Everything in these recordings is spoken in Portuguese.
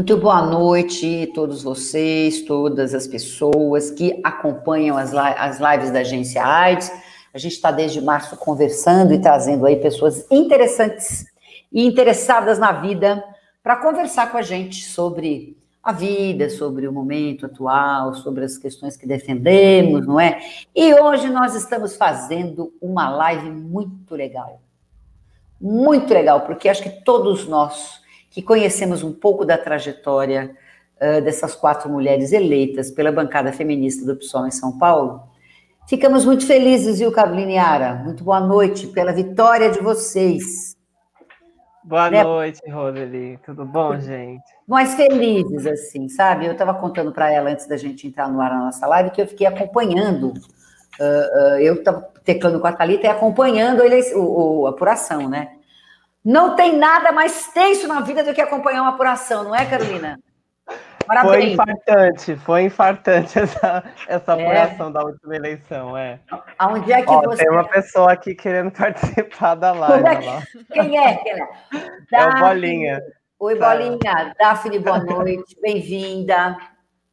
Muito boa noite a todos vocês, todas as pessoas que acompanham as, as lives da Agência AIDS. A gente está desde março conversando e trazendo aí pessoas interessantes e interessadas na vida para conversar com a gente sobre a vida, sobre o momento atual, sobre as questões que defendemos, não é? E hoje nós estamos fazendo uma live muito legal. Muito legal, porque acho que todos nós que conhecemos um pouco da trajetória uh, dessas quatro mulheres eleitas pela bancada feminista do PSOL em São Paulo. Ficamos muito felizes, viu, Carolina Yara? Muito boa noite pela vitória de vocês. Boa né? noite, Roseli. Tudo bom, gente? Mais felizes, assim, sabe? Eu estava contando para ela antes da gente entrar no ar na nossa live que eu fiquei acompanhando. Uh, uh, eu estava teclando com a Thalita e acompanhando ele, o, o, a apuração, né? Não tem nada mais tenso na vida do que acompanhar uma apuração, não é, Carolina? Parabéns. Foi infartante, foi infartante essa, essa é. apuração da última eleição, é. Aonde é que Ó, você... Tem uma pessoa aqui querendo participar da live. É que... Quem é? Quem é? é o Bolinha. Oi, Bolinha. Daphne, boa noite, bem-vinda.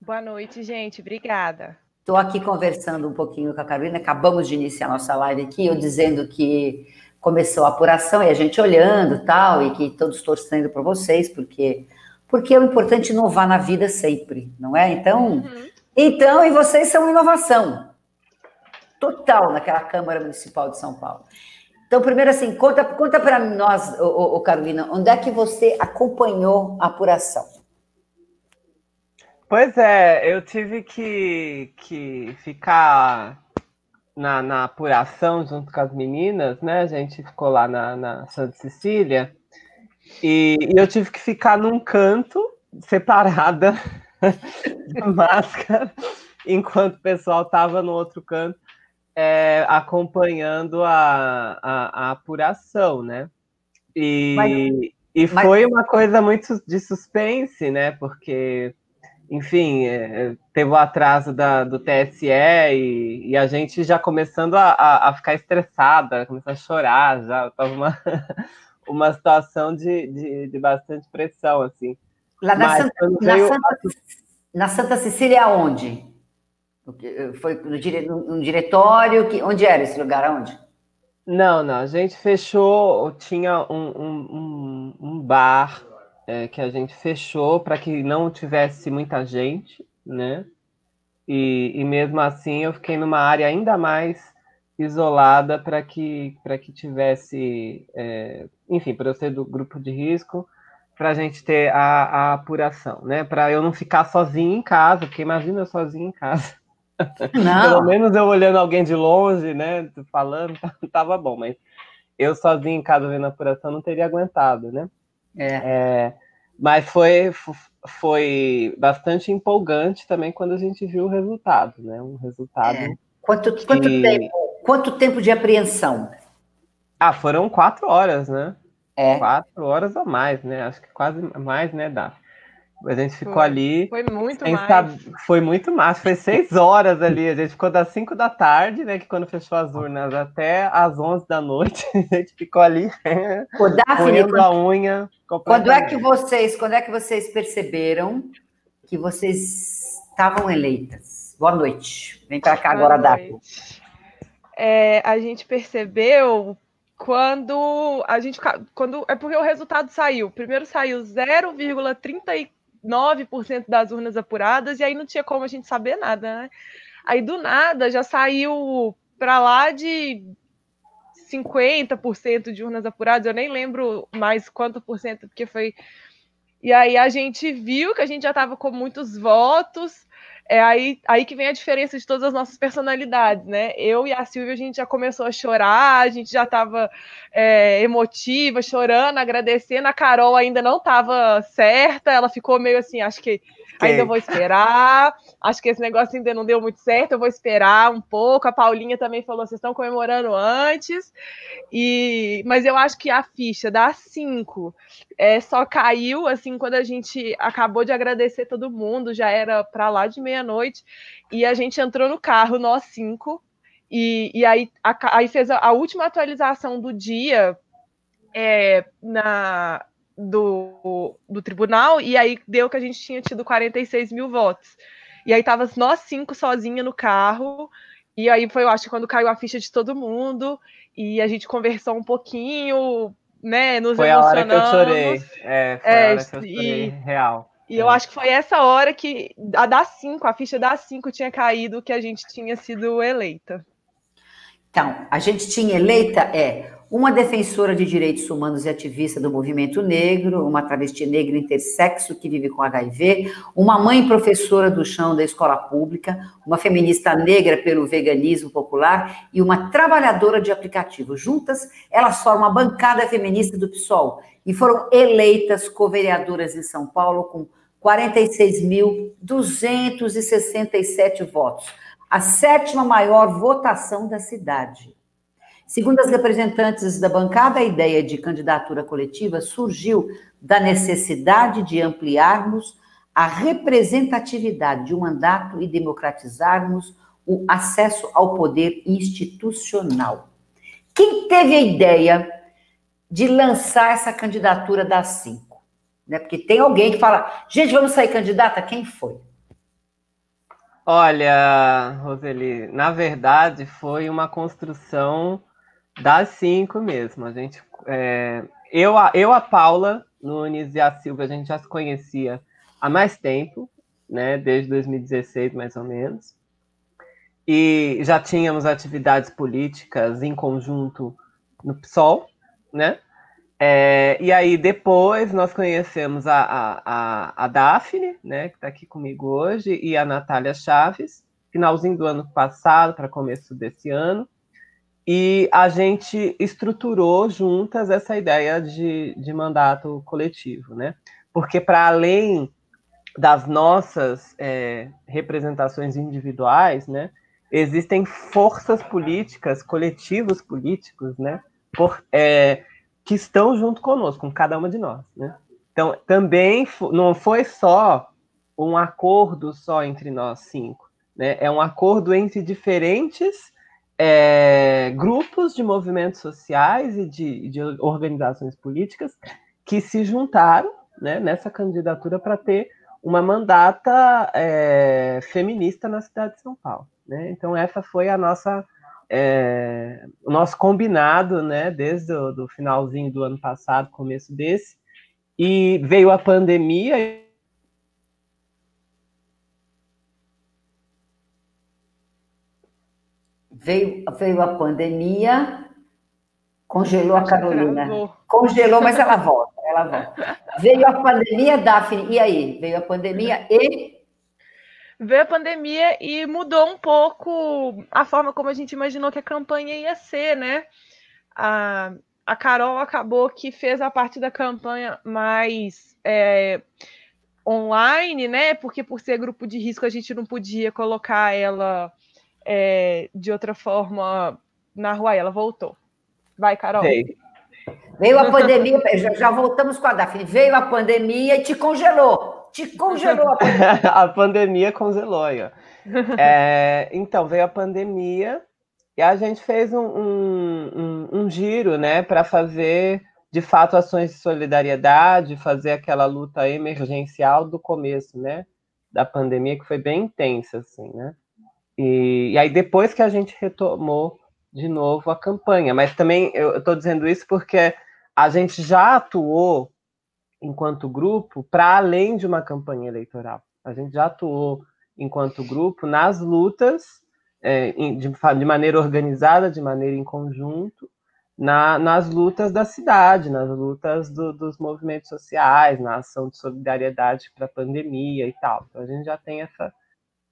Boa noite, gente, obrigada. Estou aqui conversando um pouquinho com a Carolina, acabamos de iniciar nossa live aqui, eu dizendo que começou a apuração e a gente olhando tal, e que todos torcendo por vocês, porque porque é o importante inovar na vida sempre, não é? Então, uhum. então e vocês são inovação total naquela Câmara Municipal de São Paulo. Então, primeiro assim, conta, conta para nós, ô, ô, Carolina, onde é que você acompanhou a apuração? Pois é, eu tive que, que ficar na, na apuração junto com as meninas, né? A gente ficou lá na, na Santa Cecília e, e eu tive que ficar num canto separada de máscara, enquanto o pessoal estava no outro canto é, acompanhando a, a, a, apuração, né? E, mas, e foi mas... uma coisa muito de suspense, né? Porque enfim, é, teve o atraso da, do TSE e, e, a gente já começando a, a, a, ficar estressada, começar a chorar, já estava uma, uma situação de, de, de, bastante pressão, assim. Lá na, Mas, Santa, na, veio... Santa, na Santa Cecília, onde? Foi no, dire, no diretório? Que, onde era esse lugar? Onde? Não, não, a gente fechou, tinha um, um, um, um bar é, que a gente fechou para que não tivesse muita gente, né? E, e, mesmo assim eu fiquei numa área ainda mais isolada para que para que tivesse, é, enfim, para eu ser do grupo de risco, para a gente ter a, a apuração, né? Para eu não ficar sozinho em casa, porque imagina eu sozinho em casa. Não. Pelo menos eu olhando alguém de longe, né? Falando, tava bom, mas eu sozinho em casa vendo a apuração não teria aguentado, né? É. é. mas foi, foi bastante empolgante também quando a gente viu o resultado, né? Um resultado. É. Quanto, que... quanto, tempo, quanto tempo de apreensão? Ah, foram quatro horas, né? É. Quatro horas ou mais, né? Acho que quase mais, né, Dá? A gente ficou foi, ali. Foi muito mais. Saber, foi muito mais. Foi seis horas ali. A gente ficou das cinco da tarde, né? Que quando fechou as urnas, até às onze da noite. A gente ficou ali. Ô, Daphne, quando, a unha. Quando é que vocês, quando é que vocês perceberam que vocês estavam eleitas? Boa noite. Vem para cá Boa agora, Daphne. É, a gente percebeu quando a gente quando é porque o resultado saiu. Primeiro saiu 0,34 9% das urnas apuradas, e aí não tinha como a gente saber nada, né? Aí do nada já saiu para lá de 50% de urnas apuradas, eu nem lembro mais quanto por cento, porque foi. E aí a gente viu que a gente já estava com muitos votos, é aí, aí que vem a diferença de todas as nossas personalidades, né? Eu e a Silvia, a gente já começou a chorar, a gente já estava é, emotiva, chorando, agradecendo. A Carol ainda não estava certa, ela ficou meio assim, acho que ainda vou esperar. Acho que esse negócio ainda não deu muito certo, eu vou esperar um pouco. A Paulinha também falou, vocês estão comemorando antes. E mas eu acho que a ficha da 5 é, só caiu assim quando a gente acabou de agradecer todo mundo, já era para lá de meia-noite, e a gente entrou no carro, nós cinco, e, e aí, a, aí fez a, a última atualização do dia é, na do, do tribunal, e aí deu que a gente tinha tido 46 mil votos. E aí tava nós cinco sozinha no carro, e aí foi, eu acho, quando caiu a ficha de todo mundo, e a gente conversou um pouquinho, né, nos foi emocionamos. Foi a hora que eu chorei, é, foi é, a hora que eu chorei, e, real. E é. eu acho que foi essa hora que a das cinco, a ficha das cinco tinha caído, que a gente tinha sido eleita. Então, a gente tinha eleita, é, uma defensora de direitos humanos e ativista do movimento negro, uma travesti negra intersexo que vive com HIV, uma mãe professora do chão da escola pública, uma feminista negra pelo veganismo popular e uma trabalhadora de aplicativo. Juntas, elas formam a bancada feminista do PSOL e foram eleitas co-vereadoras em São Paulo com 46.267 votos, a sétima maior votação da cidade. Segundo as representantes da bancada, a ideia de candidatura coletiva surgiu da necessidade de ampliarmos a representatividade de um mandato e democratizarmos o acesso ao poder institucional. Quem teve a ideia de lançar essa candidatura das cinco? Né? Porque tem alguém que fala, gente, vamos sair candidata? Quem foi? Olha, Roseli, na verdade foi uma construção das cinco mesmo. A gente, é, eu, eu, a Paula Nunes e a Silvia, a gente já se conhecia há mais tempo, né? Desde 2016, mais ou menos. E já tínhamos atividades políticas em conjunto no PSOL, né? É, e aí depois nós conhecemos a, a, a, a Daphne, né, que está aqui comigo hoje, e a Natália Chaves, finalzinho do ano passado para começo desse ano. E a gente estruturou juntas essa ideia de, de mandato coletivo, né? Porque para além das nossas é, representações individuais, né, existem forças políticas, coletivos políticos, né, por, é, que estão junto conosco, com cada uma de nós, né? Então, também não foi só um acordo só entre nós cinco, né? É um acordo entre diferentes é, grupos de movimentos sociais e de, de, organizações políticas que se juntaram né, nessa candidatura para ter uma mandata é, feminista na cidade de São Paulo. Né? Então, essa foi a nossa é, o nosso combinado, né, desde o do finalzinho do ano passado, começo desse, e veio a pandemia Veio, veio a pandemia, congelou a Carolina. Congelou, mas ela volta, ela volta. Veio a pandemia, Daphne, e aí? Veio a pandemia e. Veio a pandemia e mudou um pouco a forma como a gente imaginou que a campanha ia ser, né? A, a Carol acabou que fez a parte da campanha mais é, online, né? Porque por ser grupo de risco a gente não podia colocar ela é, de outra forma na rua. Ela voltou. Vai, Carol. Veio, Veio a pandemia, já, já, voltamos com a Daphne. Veio a pandemia e te congelou. Te congelou a pandemia. a pandemia congelou. É, então, veio a pandemia e a gente fez um, um, um, um giro, né, para fazer de fato ações de solidariedade, fazer aquela luta emergencial do começo, né, da pandemia que foi bem intensa, assim, né. E, e aí depois que a gente retomou de novo a campanha, mas também eu estou dizendo isso porque a gente já atuou enquanto grupo para além de uma campanha eleitoral. A gente já atuou enquanto grupo nas lutas é, de, de, maneira organizada, de maneira em conjunto, na, nas lutas da cidade, nas lutas do, dos movimentos sociais, na ação de solidariedade para a pandemia e tal. Então a gente já tem essa,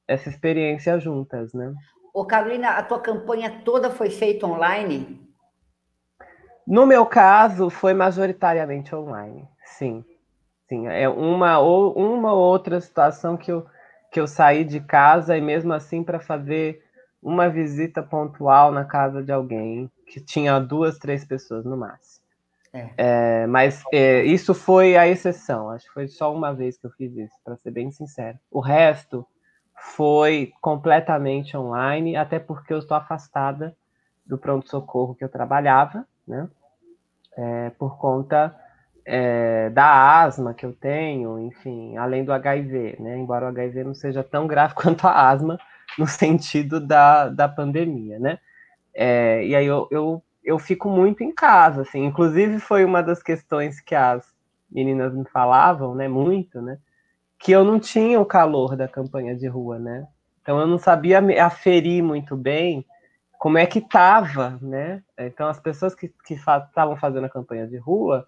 essa experiência juntas, né? Ô, Carolina, a tua campanha toda foi feita online? No meu caso, foi majoritariamente online, sim. Sim, é uma ou uma outra situação que eu, que eu saí de casa e mesmo assim para fazer uma visita pontual na casa de alguém que tinha duas, três pessoas no máximo. É. É, mas é, isso foi a exceção. Acho que foi só uma vez que eu fiz isso, para ser bem sincero. O resto foi completamente online, até porque eu estou afastada do pronto-socorro que eu trabalhava, né? É, por conta é, da asma que eu tenho, enfim, além do HIV, né? Embora o HIV não seja tão grave quanto a asma no sentido da, da pandemia, né? É, e aí eu, eu, eu fico muito em casa, assim. Inclusive foi uma das questões que as meninas me falavam, né? Muito, né? Que eu não tinha o calor da campanha de rua, né? Então eu não sabia aferir muito bem como é que estava, né? Então as pessoas que estavam fazendo a campanha de rua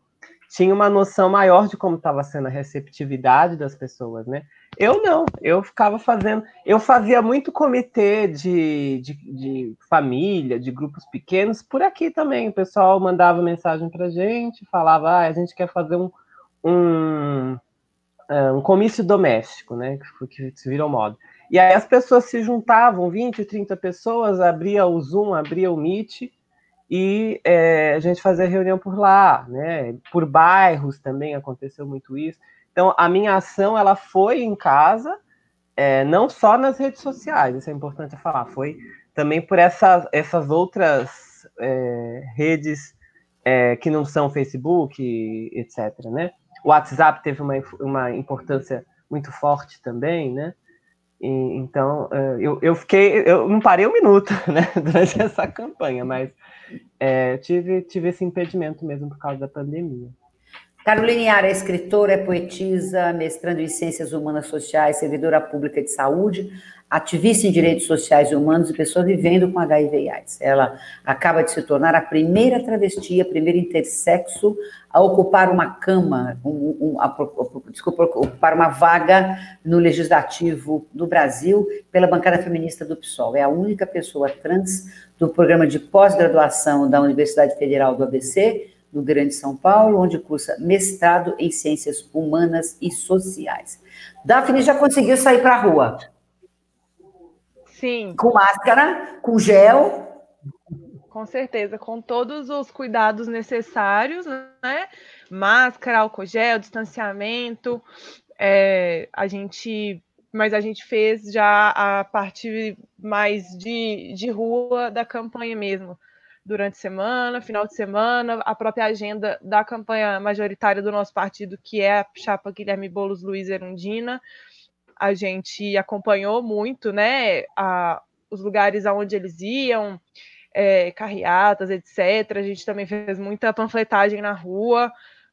tinha uma noção maior de como estava sendo a receptividade das pessoas, né? Eu não, eu ficava fazendo, eu fazia muito comitê de, de, de família, de grupos pequenos, por aqui também. O pessoal mandava mensagem para gente, falava, ah, a gente quer fazer um, um, um comício doméstico, né? Que, se virou moda. E aí as pessoas se juntavam, 20, 30 pessoas, abria o Zoom, abria o Meet, e é, a gente fazia reunião por lá, né? Por bairros também aconteceu muito isso. Então, a minha ação ela foi em casa, é, não só nas redes sociais, isso é importante falar, foi também por essas, essas outras é, redes que não são Facebook, etc. Né? O WhatsApp teve uma, uma importância muito forte também, né? E, então, é, eu, eu fiquei, eu não parei um minuto né, durante essa campanha, mas é, tive, tive esse impedimento mesmo por causa da pandemia. Carolina Yara é escritora, é poetisa, mestrando em Ciências Humanas Sociais, servidora pública de saúde, ativista em direitos sociais e humanos e pessoa vivendo com HIV e AIDS. Ela acaba de se tornar a primeira travesti, a primeira intersexo a ocupar uma cama, um, um, a, desculpa, ocupar uma vaga no Legislativo do Brasil pela bancada feminista do PSOL. É a única pessoa trans do programa de pós-graduação da Universidade Federal do ABC, do Grande São Paulo, onde cursa mestrado em Ciências Humanas e Sociais. Daphne já conseguiu sair para a rua? Sim. Com máscara, com gel. Com certeza, com todos os cuidados necessários, né? Máscara, álcool gel, distanciamento. É, a gente mas a gente fez já a parte mais de, de rua da campanha mesmo durante a semana, final de semana, a própria agenda da campanha majoritária do nosso partido, que é a chapa Guilherme Boulos Luiz Erundina. A gente acompanhou muito, né, a, os lugares aonde eles iam, é, carreatas, etc. A gente também fez muita panfletagem na rua.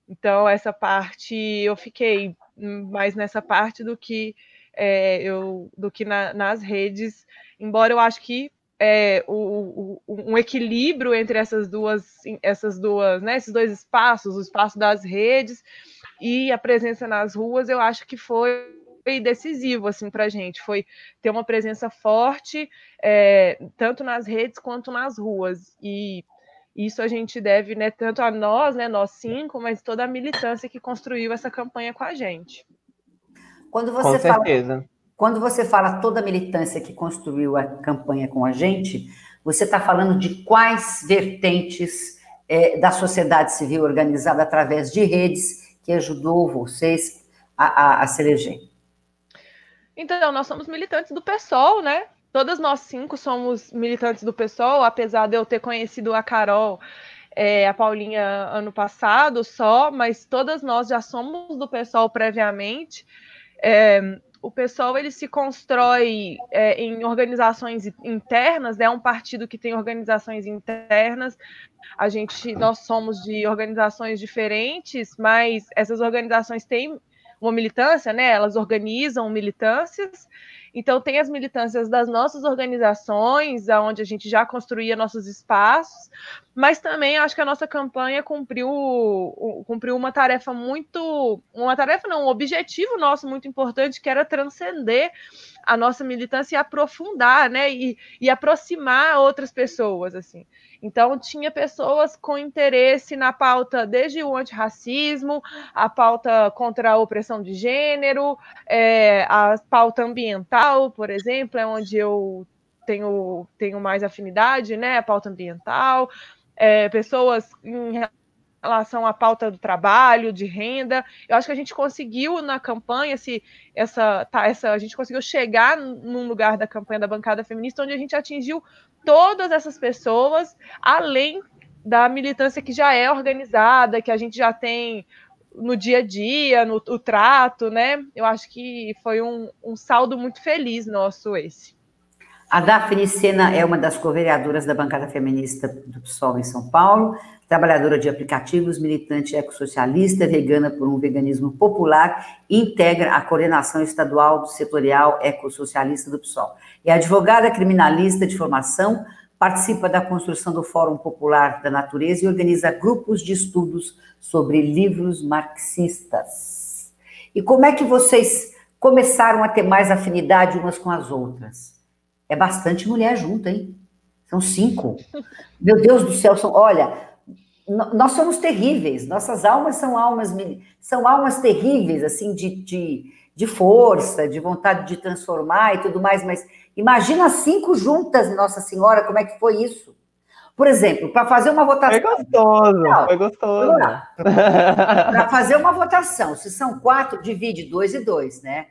Então, essa parte eu fiquei mais nessa parte do que é, eu, do que na, nas redes, embora eu acho que é, o, o, um equilíbrio entre essas duas, essas duas, né, esses dois espaços, o espaço das redes e a presença nas ruas, eu acho que foi decisivo assim para a gente, foi ter uma presença forte é, tanto nas redes quanto nas ruas e isso a gente deve né, tanto a nós, né, nós cinco, mas toda a militância que construiu essa campanha com a gente. Quando você com fala, certeza. Quando você fala toda a militância que construiu a campanha com a gente, você está falando de quais vertentes é, da sociedade civil organizada através de redes que ajudou vocês a, a, a se eleger? Então, nós somos militantes do PSOL, né? Todas nós cinco somos militantes do PSOL, apesar de eu ter conhecido a Carol, é, a Paulinha ano passado só, mas todas nós já somos do PSOL previamente. É, o pessoal ele se constrói é, em organizações internas, é né? um partido que tem organizações internas. A gente, nós somos de organizações diferentes, mas essas organizações têm uma militância, né? Elas organizam militâncias então, tem as militâncias das nossas organizações, onde a gente já construía nossos espaços, mas também acho que a nossa campanha cumpriu, cumpriu uma tarefa muito. Uma tarefa, não, um objetivo nosso muito importante, que era transcender a nossa militância e aprofundar, né? E, e aproximar outras pessoas, assim. Então, tinha pessoas com interesse na pauta, desde o antirracismo, a pauta contra a opressão de gênero, é, a pauta ambiental, por exemplo, é onde eu tenho, tenho mais afinidade, né? A pauta ambiental, é, pessoas em relação à pauta do trabalho, de renda. Eu acho que a gente conseguiu na campanha se essa, tá, essa a gente conseguiu chegar num lugar da campanha da bancada feminista onde a gente atingiu todas essas pessoas, além da militância que já é organizada, que a gente já tem no dia a dia, no trato, né? Eu acho que foi um, um saldo muito feliz nosso esse. A Daphne Sena é uma das co-vereadoras da bancada feminista do PSOL em São Paulo, trabalhadora de aplicativos, militante ecossocialista, vegana por um veganismo popular integra a coordenação estadual do setorial ecossocialista do PSOL. É advogada criminalista de formação, participa da construção do Fórum Popular da Natureza e organiza grupos de estudos sobre livros marxistas. E como é que vocês começaram a ter mais afinidade umas com as outras? É bastante mulher junto, hein? São cinco. Meu Deus do céu, são. Olha, nós somos terríveis. Nossas almas são almas são almas terríveis, assim, de, de, de força, de vontade de transformar e tudo mais. Mas imagina cinco juntas, Nossa Senhora, como é que foi isso? Por exemplo, para fazer uma votação. Foi gostoso, não, foi gostoso. Para fazer uma votação, se são quatro, divide dois e dois, né?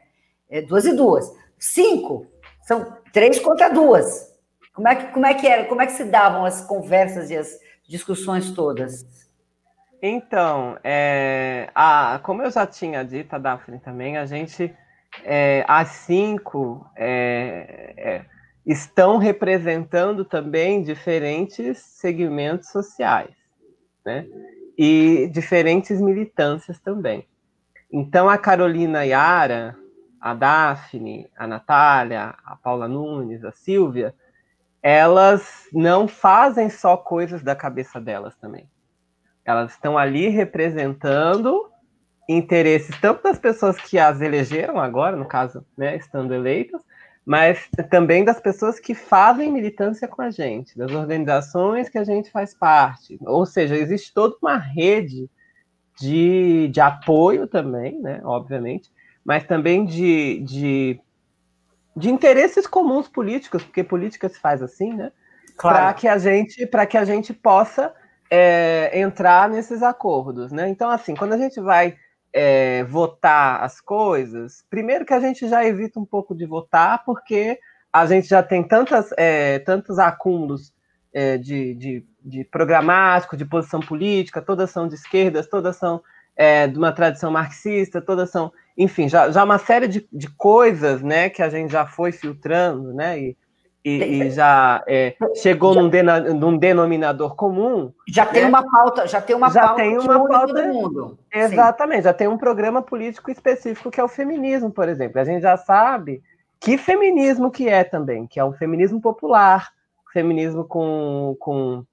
É duas e duas. Cinco, são três contra duas. Como é que, como é que era? Como é que se davam as conversas e as discussões todas? Então, é, a, como eu já tinha dito, a Daphne também, a gente, é, as cinco, é, é estão representando também diferentes segmentos sociais, né? E diferentes militâncias também. Então, a Carolina Yara, a Daphne, a Natália, a Paula Nunes, a Silvia, elas não fazem só coisas da cabeça delas também. Elas estão ali representando interesses tanto das pessoas que as elegeram agora, no caso, né, estando eleitas, mas também das pessoas que fazem militância com a gente, das organizações que a gente faz parte. Ou seja, existe toda uma rede de, de apoio também, né, obviamente, mas também de, de, de interesses comuns políticos, porque política se faz assim, né? Claro. Para que a gente, para que a gente possa é, entrar nesses acordos, né? Então, assim, quando a gente vai é, votar as coisas, primeiro que a gente já evita um pouco de votar, porque a gente já tem tantas, é, tantos acúmulos é, de, de, de, programático, de posição política, todas são de esquerdas, todas são é, de uma tradição marxista, todas são, enfim, já, já uma série de, de coisas né, que a gente já foi filtrando, né? E, e, e já é, chegou já, num, dena, num, denominador comum. Já tem né? uma pauta, já tem uma já pauta tem uma pauta todo mundo. Exatamente, Sim. já tem um programa político específico que é o feminismo, por exemplo. A gente já sabe que feminismo que é também, que é o feminismo popular, feminismo com, com,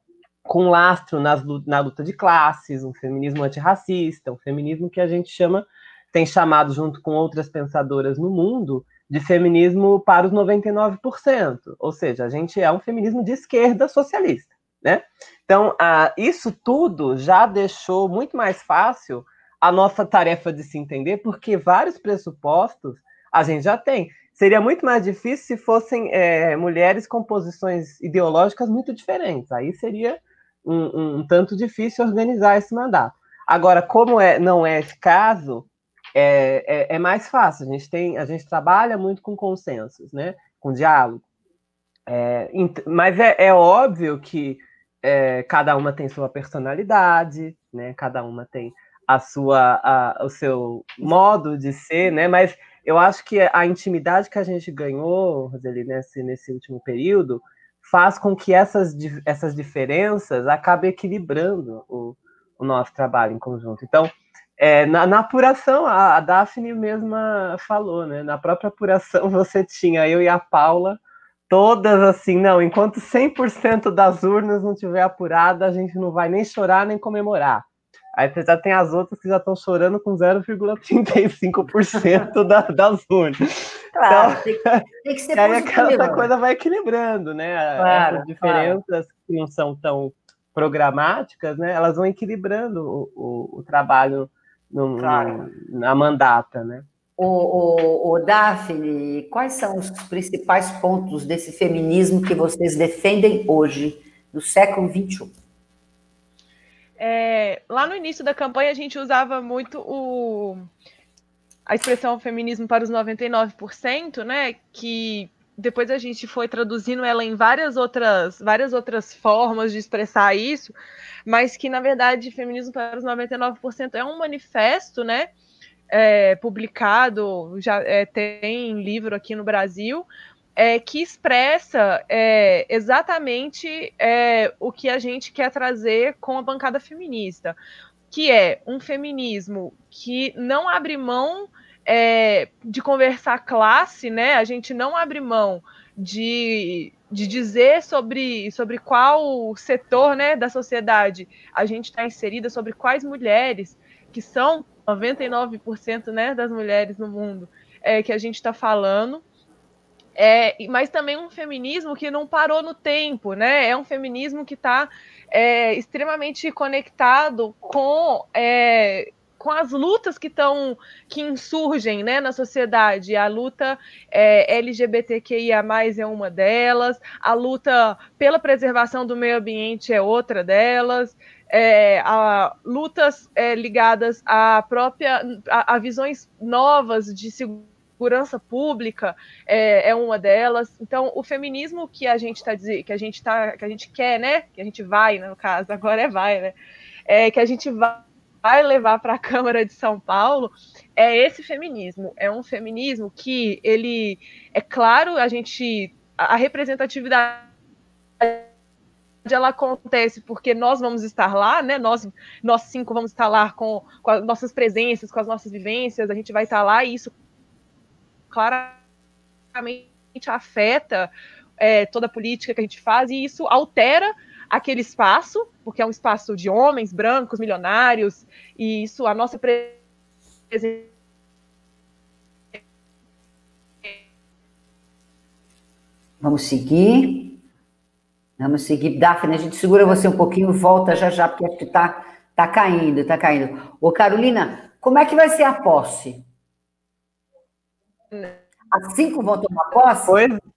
com lastro nas, na luta de classes, um feminismo antirracista, um feminismo que a gente chama, tem chamado junto com outras pensadoras no mundo, de feminismo para os 99%, ou seja, a gente é um feminismo de esquerda socialista, né? Então, isso tudo já deixou muito mais fácil a nossa tarefa de se entender, porque vários pressupostos a gente já tem. Seria muito mais difícil se fossem é, mulheres com posições ideológicas muito diferentes. Aí seria um, um, um tanto difícil organizar esse mandato. Agora, como é, não é esse caso, é, é, é, mais fácil. A gente tem, a gente trabalha muito com consensos, né? Com diálogo. É, mas é, é, óbvio que é, cada uma tem sua personalidade, né? Cada uma tem a sua, a, o seu modo de ser, né? Mas eu acho que a intimidade que a gente ganhou, Roseli, nesse, nesse último período, faz com que essas, essas diferenças acabem equilibrando o, o nosso trabalho em conjunto. Então, é, na, na, apuração, a, a Daphne mesma falou, né? Na própria apuração você tinha eu e a Paula, todas assim, não, enquanto 100% das urnas não tiver apurada, a gente não vai nem chorar nem comemorar. Aí você já tem as outras que já estão chorando com 0,35% da, das urnas. Claro, então, tem, que, tem que ser aí aquela coisa vai equilibrando, né? Claro, Essas diferenças claro. que não são tão programáticas, né? Elas vão equilibrando o, o, o trabalho no, claro. na mandata, né? O, o, o, Daphne, quais são os principais pontos desse feminismo que vocês defendem hoje, no século XXI? É, lá no início da campanha, a gente usava muito o, a expressão feminismo para os 99%, né? Que depois a gente foi traduzindo ela em várias outras, várias outras formas de expressar isso, mas que, na verdade, Feminismo para os 99% é um manifesto, né? É, publicado, já é, tem livro aqui no Brasil, é, que expressa é, exatamente é, o que a gente quer trazer com a bancada feminista, que é um feminismo que não abre mão é, de conversar classe, né? A gente não abre mão de, de dizer sobre, sobre qual setor né, da sociedade a gente está inserida, sobre quais mulheres, que são 99% né, das mulheres no mundo, é, que a gente está falando. É, mas também um feminismo que não parou no tempo, né? É um feminismo que está é, extremamente conectado com é, com as lutas que estão que insurgem né, na sociedade. A luta é, LGBTQIA é uma delas, a luta pela preservação do meio ambiente é outra delas. É, a, lutas é, ligadas à própria a, a, visões novas de segurança pública é, é, uma delas. Então, o feminismo que a gente está que a gente tá, que a gente quer, né? Que a gente vai, né, no caso, agora é vai, né? É, que a gente vai vai levar para a Câmara de São Paulo é esse feminismo. É um feminismo que ele é claro, a gente a representatividade ela acontece porque nós vamos estar lá, né? Nós, nós cinco vamos estar lá com, com as nossas presenças, com as nossas vivências, a gente vai estar lá e isso claramente afeta é, toda a política que a gente faz e isso altera aquele espaço, porque é um espaço de homens brancos, milionários, e isso, a nossa presença. Vamos seguir. Vamos seguir. Daphne, a gente segura você um pouquinho, volta já já, porque acho que tá, tá caindo, tá caindo. Ô, Carolina, como é que vai ser a posse? As cinco vão tomar posse? Pois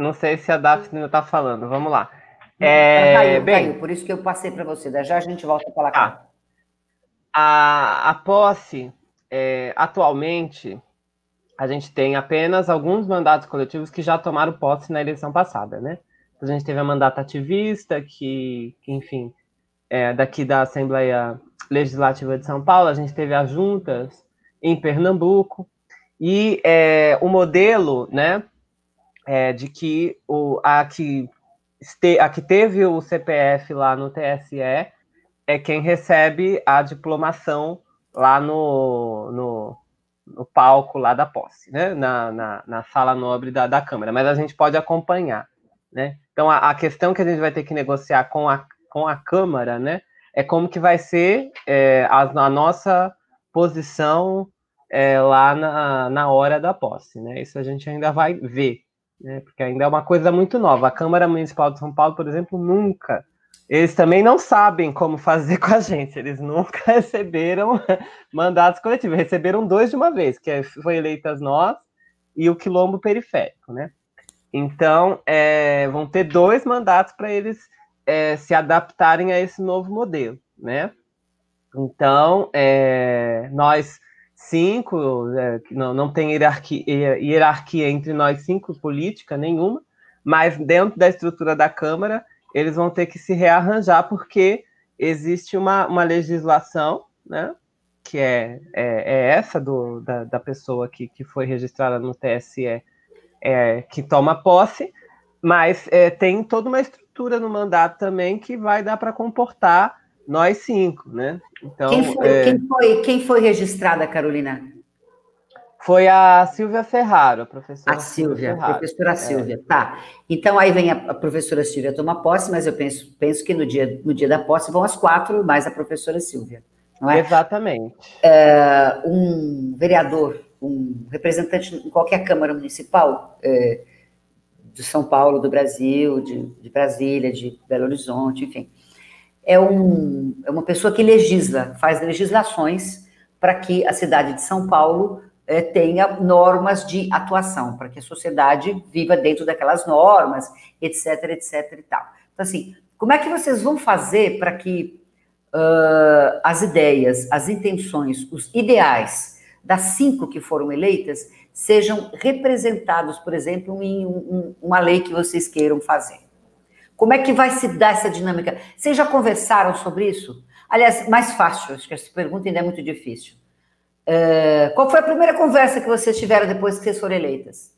Eu não sei se a Daphne ainda está falando. Vamos lá. É, caiu, bem, caiu, por isso que eu passei para você. Já a gente volta para cá. A, a posse, é, atualmente, a gente tem apenas alguns mandatos coletivos que já tomaram posse na eleição passada, né? A gente teve a mandata ativista, que, que enfim, é, daqui da Assembleia Legislativa de São Paulo, a gente teve as juntas em Pernambuco, e é, o modelo, né, é, de que o, a, que este, a que teve o CPF lá no TSE é quem recebe a diplomação lá no, no, no palco lá da posse, né? na, na, na sala nobre da, da Câmara, mas a gente pode acompanhar. Né? Então, a, a, questão que a gente vai ter que negociar com a, com a Câmara né, é como que vai ser é, a, a nossa posição é, lá na, na hora da posse. Né? Isso a gente ainda vai ver né? Porque ainda é uma coisa muito nova. A Câmara Municipal de São Paulo, por exemplo, nunca. Eles também não sabem como fazer com a gente. Eles nunca receberam mandatos coletivos. Receberam dois de uma vez, que é, foi eleitas nós e o quilombo periférico, né? Então, é, vão ter dois mandatos para eles é, se adaptarem a esse novo modelo, né? Então, é, nós cinco, é, não, não tem hierarquia, hierarquia entre nós cinco, política nenhuma, mas dentro da estrutura da Câmara, eles vão ter que se rearranjar, porque existe uma, uma legislação, né, que é, é, é essa do, da, da pessoa que, que foi registrada no TSE, é, que toma posse, mas é, tem toda uma estrutura no mandato também que vai dar para comportar nós cinco, né? Então, quem foi, é... quem foi, quem foi registrada, Carolina? Foi a Silvia Ferraro, a professora. A Silvia, Ferraro. professora é. Silvia, é. tá. Então aí vem a, a, professora Silvia tomar posse, mas eu penso, penso que no dia, no dia da posse vão as quatro, mais a professora Silvia. Não é? Exatamente. É, um vereador, um representante em qualquer Câmara Municipal é, de São Paulo, do Brasil, de, de Brasília, de Belo Horizonte, enfim é, um, é uma pessoa que legisla, faz legislações para que a cidade de São Paulo é, tenha normas de atuação, para que a sociedade viva dentro daquelas normas, etc, etc e tal. Então, assim, como é que vocês vão fazer para que uh, as ideias, as intenções, os ideais das cinco que foram eleitas sejam representados, por exemplo, em um, uma lei que vocês queiram fazer? Como é que vai se dar essa dinâmica? Vocês já conversaram sobre isso? Aliás, mais fácil, acho que essa pergunta ainda é muito difícil. Uh, qual foi a primeira conversa que vocês tiveram depois que vocês foram eleitas?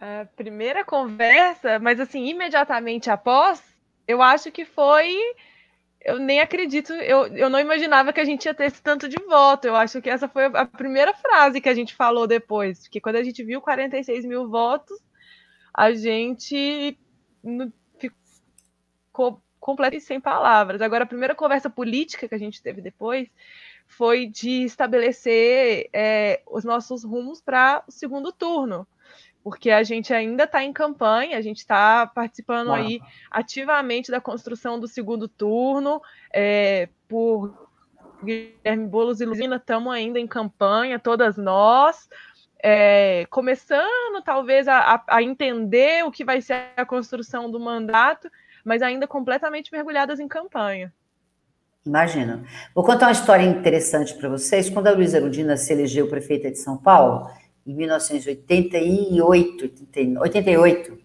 A primeira conversa, mas assim, imediatamente após, eu acho que foi. Eu nem acredito, eu, eu não imaginava que a gente ia ter esse tanto de voto. Eu acho que essa foi a primeira frase que a gente falou depois. Porque quando a gente viu 46 mil votos, a gente ficou completamente sem palavras. Agora, a primeira conversa política que a gente teve depois foi de estabelecer é, os nossos rumos para o segundo turno porque a gente ainda está em campanha, a gente está participando aí ativamente da construção do segundo turno, é, por Guilherme Boulos e Luína, estamos ainda em campanha, todas nós, é, começando talvez a, a, entender o que vai ser a construção do mandato, mas ainda completamente mergulhadas em campanha. Imagina. Vou contar uma história interessante para vocês. Quando a Luísa Erundina se elegeu prefeita de São Paulo, em 1988, 88,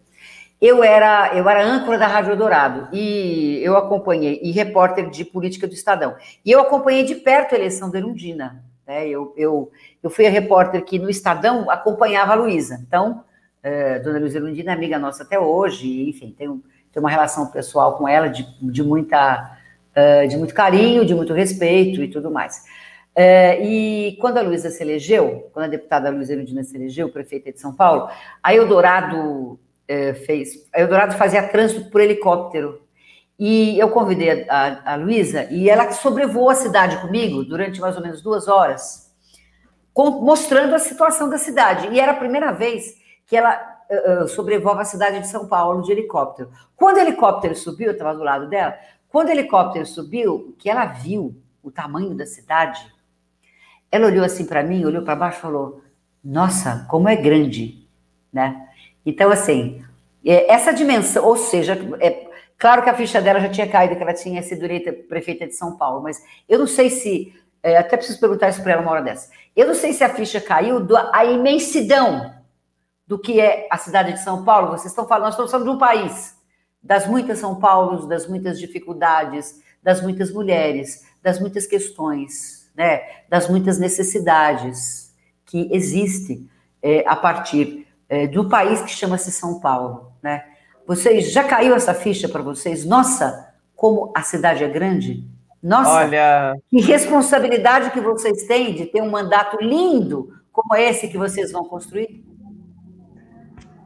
eu era, eu era âncora da Rádio Dourado e eu acompanhei, e repórter de política do Estadão. E eu acompanhei de perto a eleição da Erundina. Né? Eu, eu, eu fui a repórter que no Estadão acompanhava a Luísa. Então, é, dona Luísa Erundina é amiga nossa até hoje, enfim, tenho, tenho uma relação pessoal com ela de, de, muita, uh, de muito carinho, de muito respeito e tudo mais. É, e quando a Luísa se elegeu, quando a deputada Luísa Erundina se elegeu, prefeita de São Paulo, a Eldorado é, fez. A Eldorado fazia trânsito por helicóptero. E eu convidei a, a, a Luísa e ela sobrevoou a cidade comigo durante mais ou menos duas horas, com, mostrando a situação da cidade. E era a primeira vez que ela uh, sobrevoava a cidade de São Paulo de helicóptero. Quando o helicóptero subiu, eu estava do lado dela, quando o helicóptero subiu, que ela viu o tamanho da cidade, ela olhou assim para mim, olhou para baixo e falou: Nossa, como é grande, né? Então, assim, é, essa dimensão, ou seja, é claro que a ficha dela já tinha caído, que ela tinha sido eleita prefeita de São Paulo, mas eu não sei se, é, até preciso perguntar isso para ela uma hora dessa. Eu não sei se a ficha caiu da imensidão do que é a cidade de São Paulo. Vocês estão falando, nós estamos falando de um país, das muitas São Paulos, das muitas dificuldades, das muitas mulheres, das muitas questões né, das muitas necessidades que existem é, a partir é, do país que chama-se São Paulo, né? Vocês já caiu essa ficha para vocês? Nossa, como a cidade é grande. Nossa, Olha... que responsabilidade que vocês têm de ter um mandato lindo como esse que vocês vão construir.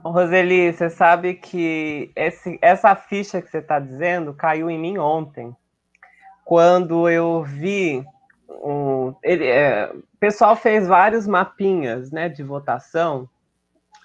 Roseli, você sabe que esse, essa ficha que você está dizendo caiu em mim ontem, quando eu vi um, ele, é, o pessoal fez vários mapinhas né, de votação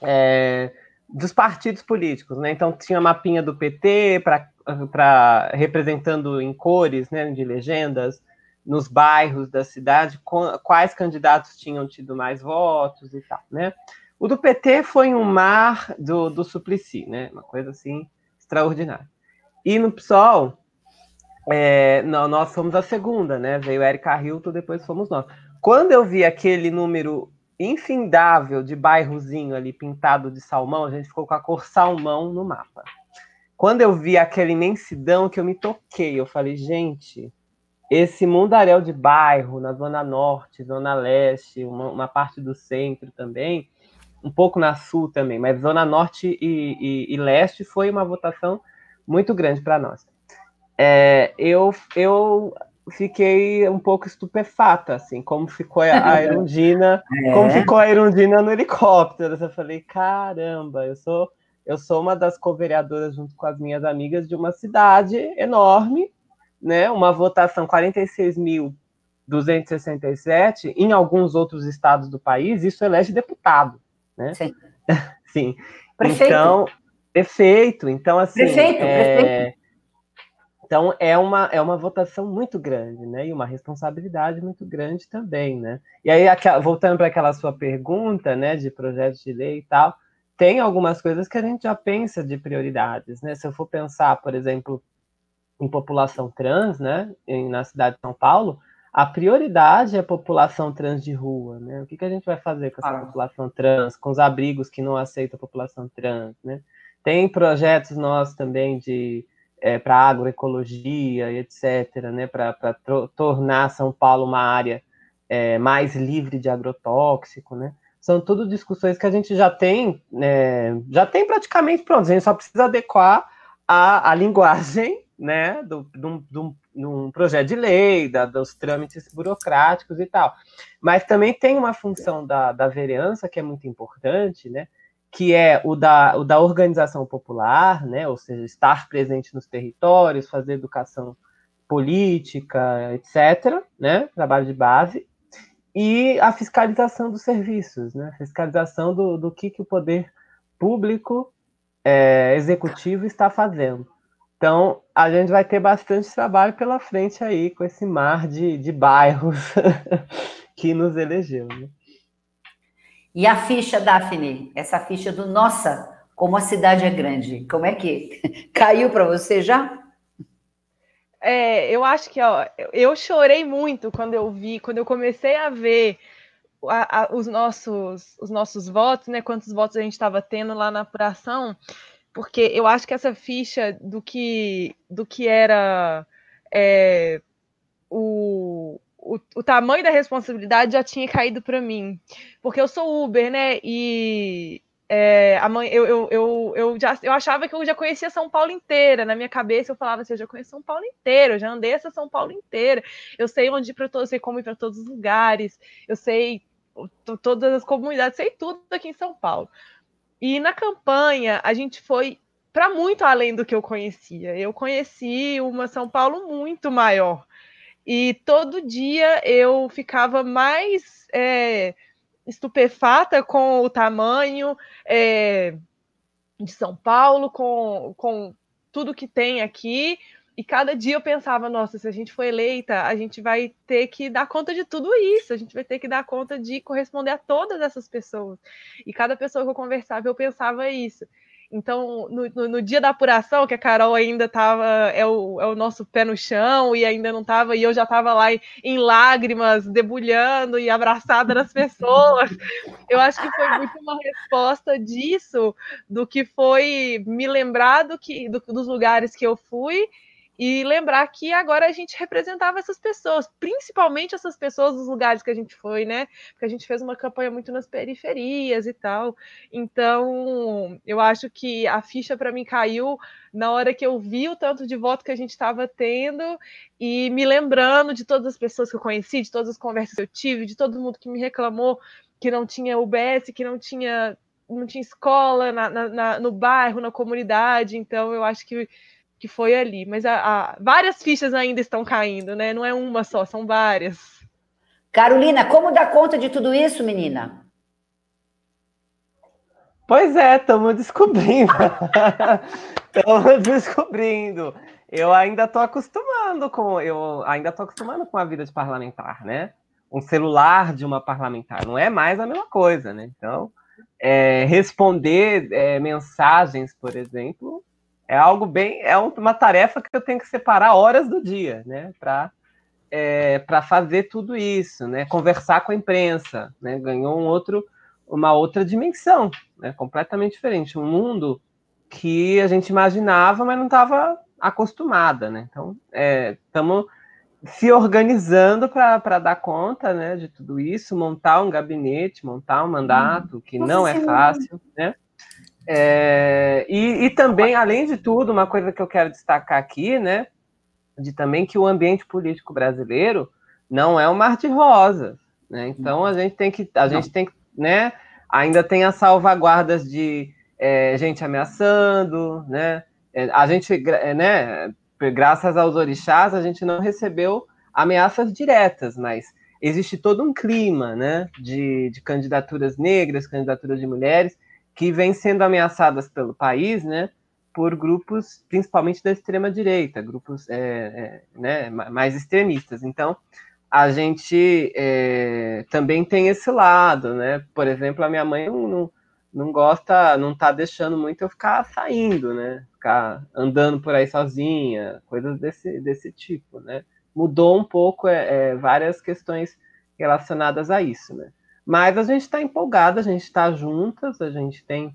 é, dos partidos políticos. Né? Então, tinha mapinha do PT para representando em cores né, de legendas nos bairros da cidade, quais candidatos tinham tido mais votos e tal. Né? O do PT foi um mar do, do Suplicy, né? uma coisa assim extraordinária. E no PSOL, é, não, nós fomos a segunda, né? Veio Erika Hilton, depois fomos nós. Quando eu vi aquele número infindável de bairrozinho ali pintado de salmão, a gente ficou com a cor salmão no mapa. Quando eu vi aquela imensidão que eu me toquei, eu falei, gente, esse mundaréu de bairro na zona norte, zona leste, uma, uma parte do centro também, um pouco na sul também, mas zona norte e, e, e leste foi uma votação muito grande para nós é, eu, eu fiquei um pouco estupefata, assim, como ficou a, Erundina, é. como ficou a Erundina no helicóptero. Eu falei, caramba, eu sou eu sou uma das co-vereadoras junto com as minhas amigas de uma cidade enorme, né? Uma votação 46.267 em alguns outros estados do país, isso elege deputado, né? Sim. Sim. Prefeito. Então, prefeito. Então, assim, prefeito, é... prefeito então é uma, é uma votação muito grande, né? E uma responsabilidade muito grande também, né? E aí, voltando para aquela sua pergunta, né, de projetos de lei e tal, tem algumas coisas que a gente já pensa de prioridades, né? Se eu for pensar, por exemplo, em população trans, né, em, na cidade de São Paulo, a prioridade é a população trans de rua, né? O que, que a gente vai fazer com essa ah. população trans, com os abrigos que não aceitam a população trans, né? Tem projetos nossos também de é, para agroecologia etc., né? Para tornar São Paulo uma área é, mais livre de agrotóxico, né? São tudo discussões que a gente já tem, é, já tem praticamente pronto. A gente só precisa adequar a, a linguagem, né, do, do, do, num projeto de lei, da, dos trâmites burocráticos e tal. Mas também tem uma função da, da vereança que é muito importante, né? Que é o da, o da organização popular, né? Ou seja, estar presente nos territórios, fazer educação política, etc., né? Trabalho de base. E a fiscalização dos serviços, né? Fiscalização do, do que, que o poder público é, executivo está fazendo. Então, a gente vai ter bastante trabalho pela frente aí com esse mar de, de bairros que nos elegeu. Né? E a ficha, Daphne? Essa ficha do Nossa, como a cidade é grande, como é que caiu para você já? É, eu acho que ó, eu chorei muito quando eu vi, quando eu comecei a ver a, a, os, nossos, os nossos votos, né? Quantos votos a gente estava tendo lá na apuração porque eu acho que essa ficha do que, do que era é, o, o, o, tamanho da responsabilidade já tinha caído para mim. Porque eu sou Uber, né? E é, mãe, eu, eu, eu, eu, já, eu achava que eu já conhecia São Paulo inteira. Na minha cabeça eu falava assim, eu já conheço São Paulo inteira, eu já andei essa São Paulo inteira. Eu sei onde ir para todos, sei como ir para todos os lugares, eu sei todas as comunidades, sei tudo aqui em São Paulo. E na campanha, a gente foi para muito além do que eu conhecia. Eu conheci uma São Paulo muito maior. E todo dia eu ficava mais é, estupefata com o tamanho é, de São Paulo, com, com tudo que tem aqui. E cada dia eu pensava, nossa, se a gente for eleita, a gente vai ter que dar conta de tudo isso, a gente vai ter que dar conta de corresponder a todas essas pessoas. E cada pessoa que eu conversava, eu pensava isso. Então, no, no, no, dia da apuração, que a Carol ainda estava, é o, é o nosso pé no chão, e ainda não estava, e eu já estava lá em, em, lágrimas, debulhando e abraçada nas pessoas. Eu acho que foi muito uma resposta disso, do que foi me lembrar do que, do, dos lugares que eu fui e lembrar que agora a gente representava essas pessoas, principalmente essas pessoas dos lugares que a gente foi, né? Porque a gente fez uma campanha muito nas periferias e tal. Então, eu acho que a ficha para mim caiu na hora que eu vi o tanto de voto que a gente estava tendo e me lembrando de todas as pessoas que eu conheci, de todas as conversas que eu tive, de todo mundo que me reclamou que não tinha UBS, que não tinha não tinha escola na, na, no bairro, na comunidade. Então, eu acho que que foi ali. Mas a, a, várias fichas ainda estão caindo, né? Não é uma só, são várias. Carolina, como dar conta de tudo isso, menina? Pois é, estamos descobrindo. Estamos descobrindo. Eu ainda estou acostumando com, eu ainda estou acostumando com a vida de parlamentar, né? Um celular de uma parlamentar não é mais a mesma coisa, né? Então, é, responder é, mensagens, por exemplo, é algo bem, é uma tarefa que eu tenho que separar horas do dia, né, para é, para fazer tudo isso, né, conversar com a imprensa, né, ganhou um outro, uma outra dimensão, né, completamente diferente, um mundo que a gente imaginava, mas não estava acostumada, né, então estamos é, se organizando para dar conta, né, de tudo isso, montar um gabinete, montar um mandato que não é fácil, né, é, e, e, também, além de tudo, uma coisa que eu quero destacar aqui, né, de também que o ambiente político brasileiro não é um mar de rosas, né? Então a gente tem que, a gente tem que, né, ainda tem as salvaguardas de é, gente ameaçando, né? É, a gente, é, né, graças aos orixás, a gente não recebeu ameaças diretas, mas existe todo um clima, né, de, de candidaturas negras, candidaturas de mulheres que vêm sendo ameaçadas pelo país, né, por grupos, principalmente da extrema direita, grupos é, é, né, mais extremistas. Então, a gente é, também tem esse lado, né? Por exemplo, a minha mãe não, não, gosta, não está deixando muito eu ficar saindo, né? Ficar andando por aí sozinha, coisas desse, desse tipo, né? mudou um pouco é, é, várias questões relacionadas a isso, né? Mas a gente está empolgada, a gente está juntas, a gente tem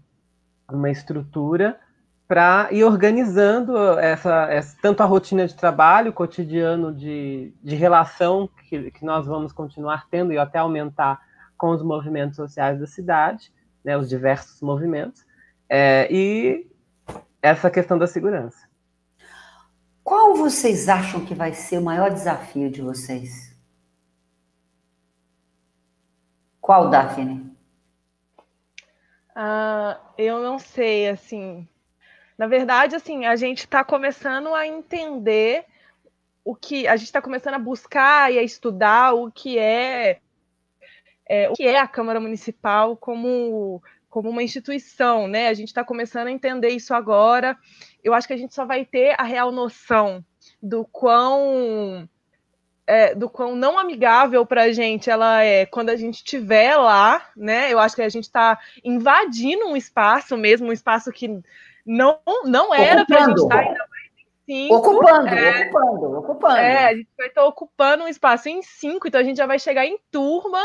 uma estrutura para ir organizando essa, essa, tanto a rotina de trabalho, o cotidiano de, de relação que, que nós vamos continuar tendo e até aumentar com os movimentos sociais da cidade, né, os diversos movimentos, é, e essa questão da segurança. Qual vocês acham que vai ser o maior desafio de vocês? Qual, Daphne? Uh, eu não sei, assim. Na verdade, assim, a gente está começando a entender o que a gente está começando a buscar e a estudar o que é, é, o que é a Câmara Municipal como como uma instituição, né? A gente está começando a entender isso agora. Eu acho que a gente só vai ter a real noção do quão é, do quão não amigável para a gente ela é quando a gente estiver lá, né? Eu acho que a gente está invadindo um espaço mesmo, um espaço que não, não era para a gente estar tá ainda mais em cinco. Ocupando, é, ocupando, ocupando. É, a gente vai estar ocupando um espaço em cinco, então a gente já vai chegar em turma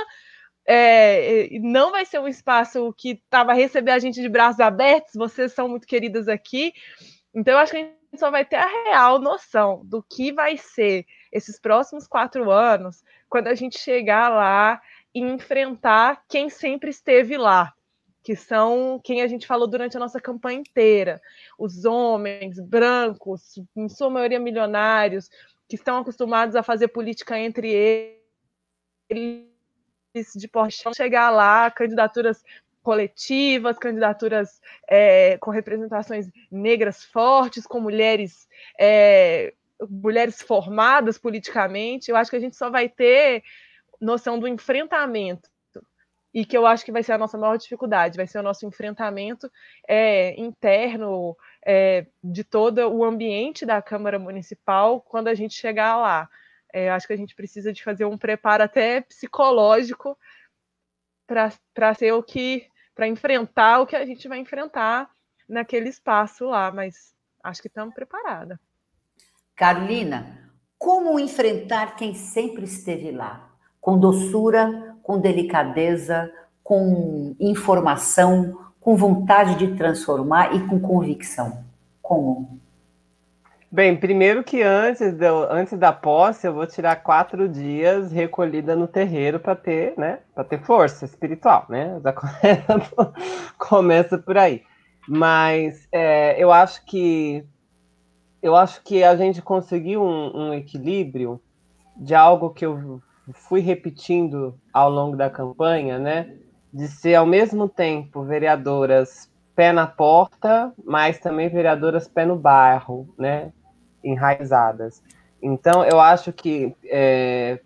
é, não vai ser um espaço que tá, vai receber a gente de braços abertos, vocês são muito queridas aqui. Então, eu acho que a gente só vai ter a real noção do que vai ser esses próximos quatro anos quando a gente chegar lá e enfrentar quem sempre esteve lá, que são quem a gente falou durante a nossa campanha inteira: os homens brancos, em sua maioria milionários, que estão acostumados a fazer política entre eles de porte. Chegar lá, candidaturas coletivas, candidaturas é, com representações negras fortes, com mulheres é, mulheres formadas politicamente. Eu acho que a gente só vai ter noção do enfrentamento e que eu acho que vai ser a nossa maior dificuldade, vai ser o nosso enfrentamento é, interno é, de todo o ambiente da Câmara Municipal quando a gente chegar lá. É, acho que a gente precisa de fazer um preparo até psicológico para ser o que para enfrentar o que a gente vai enfrentar naquele espaço lá, mas acho que estamos preparadas. Carolina, como enfrentar quem sempre esteve lá? Com doçura, com delicadeza, com informação, com vontade de transformar e com convicção. Como? Bem, primeiro que antes, do, antes da posse, eu vou tirar quatro dias recolhida no terreiro para ter, né, para ter força espiritual, né? Já começa, começa por aí. Mas é, eu acho que eu acho que a gente conseguiu um, um equilíbrio de algo que eu fui repetindo ao longo da campanha, né? De ser ao mesmo tempo vereadoras pé na porta, mas também vereadoras pé no barro, né? enraizadas. Então, eu acho que é,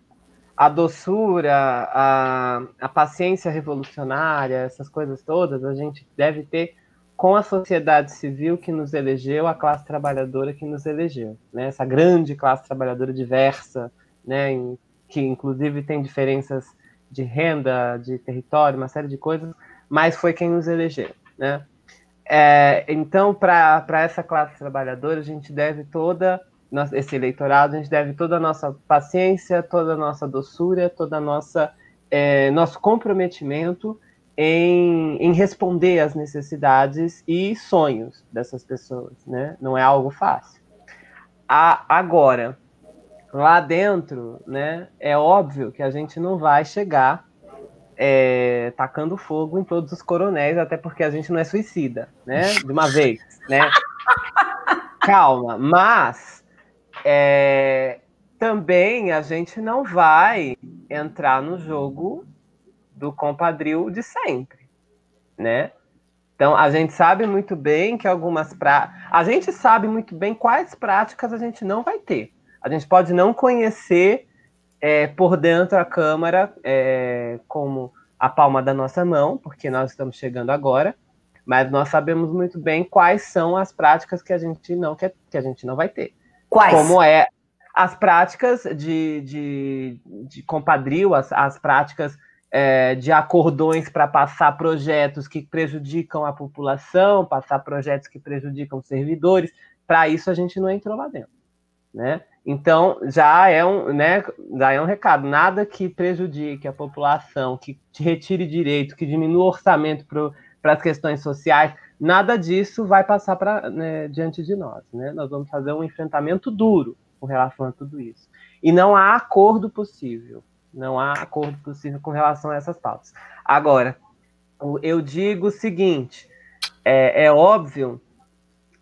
a doçura, a, a paciência revolucionária, essas coisas todas, a gente deve ter com a sociedade civil que nos elegeu, a classe trabalhadora que nos elegeu, né? Essa grande classe trabalhadora diversa, né? Em, que inclusive tem diferenças de renda, de território, uma série de coisas, mas foi quem nos elegeu, né? É, então, para essa classe trabalhadora, a gente deve toda, esse eleitorado, a gente deve toda a nossa paciência, toda a nossa doçura, toda a nossa é, nosso comprometimento em, em responder às necessidades e sonhos dessas pessoas, né? Não é algo fácil. A, agora, lá dentro, né, é óbvio que a gente não vai chegar é, tacando fogo em todos os coronéis, até porque a gente não é suicida, né? De uma vez, né? Calma, mas é, também a gente não vai entrar no jogo do compadril de sempre, né? Então a gente sabe muito bem que algumas pra... a gente sabe muito bem quais práticas a gente não vai ter. A gente pode não conhecer é, por dentro a Câmara é, como a palma da nossa mão, porque nós estamos chegando agora, mas nós sabemos muito bem quais são as práticas que a gente não quer, que a gente não vai ter. Quais? Como é as práticas de, de, de compadrio, as, as práticas é, de acordões para passar projetos que prejudicam a população, passar projetos que prejudicam servidores. Para isso a gente não entrou lá dentro. né? Então, já é um, né, já é um recado, nada que prejudique a população, que retire direito, que diminua o orçamento para as questões sociais, nada disso vai passar pra, né, diante de nós. Né? Nós vamos fazer um enfrentamento duro com relação a tudo isso. E não há acordo possível. Não há acordo possível com relação a essas pautas. Agora, eu digo o seguinte: é, é óbvio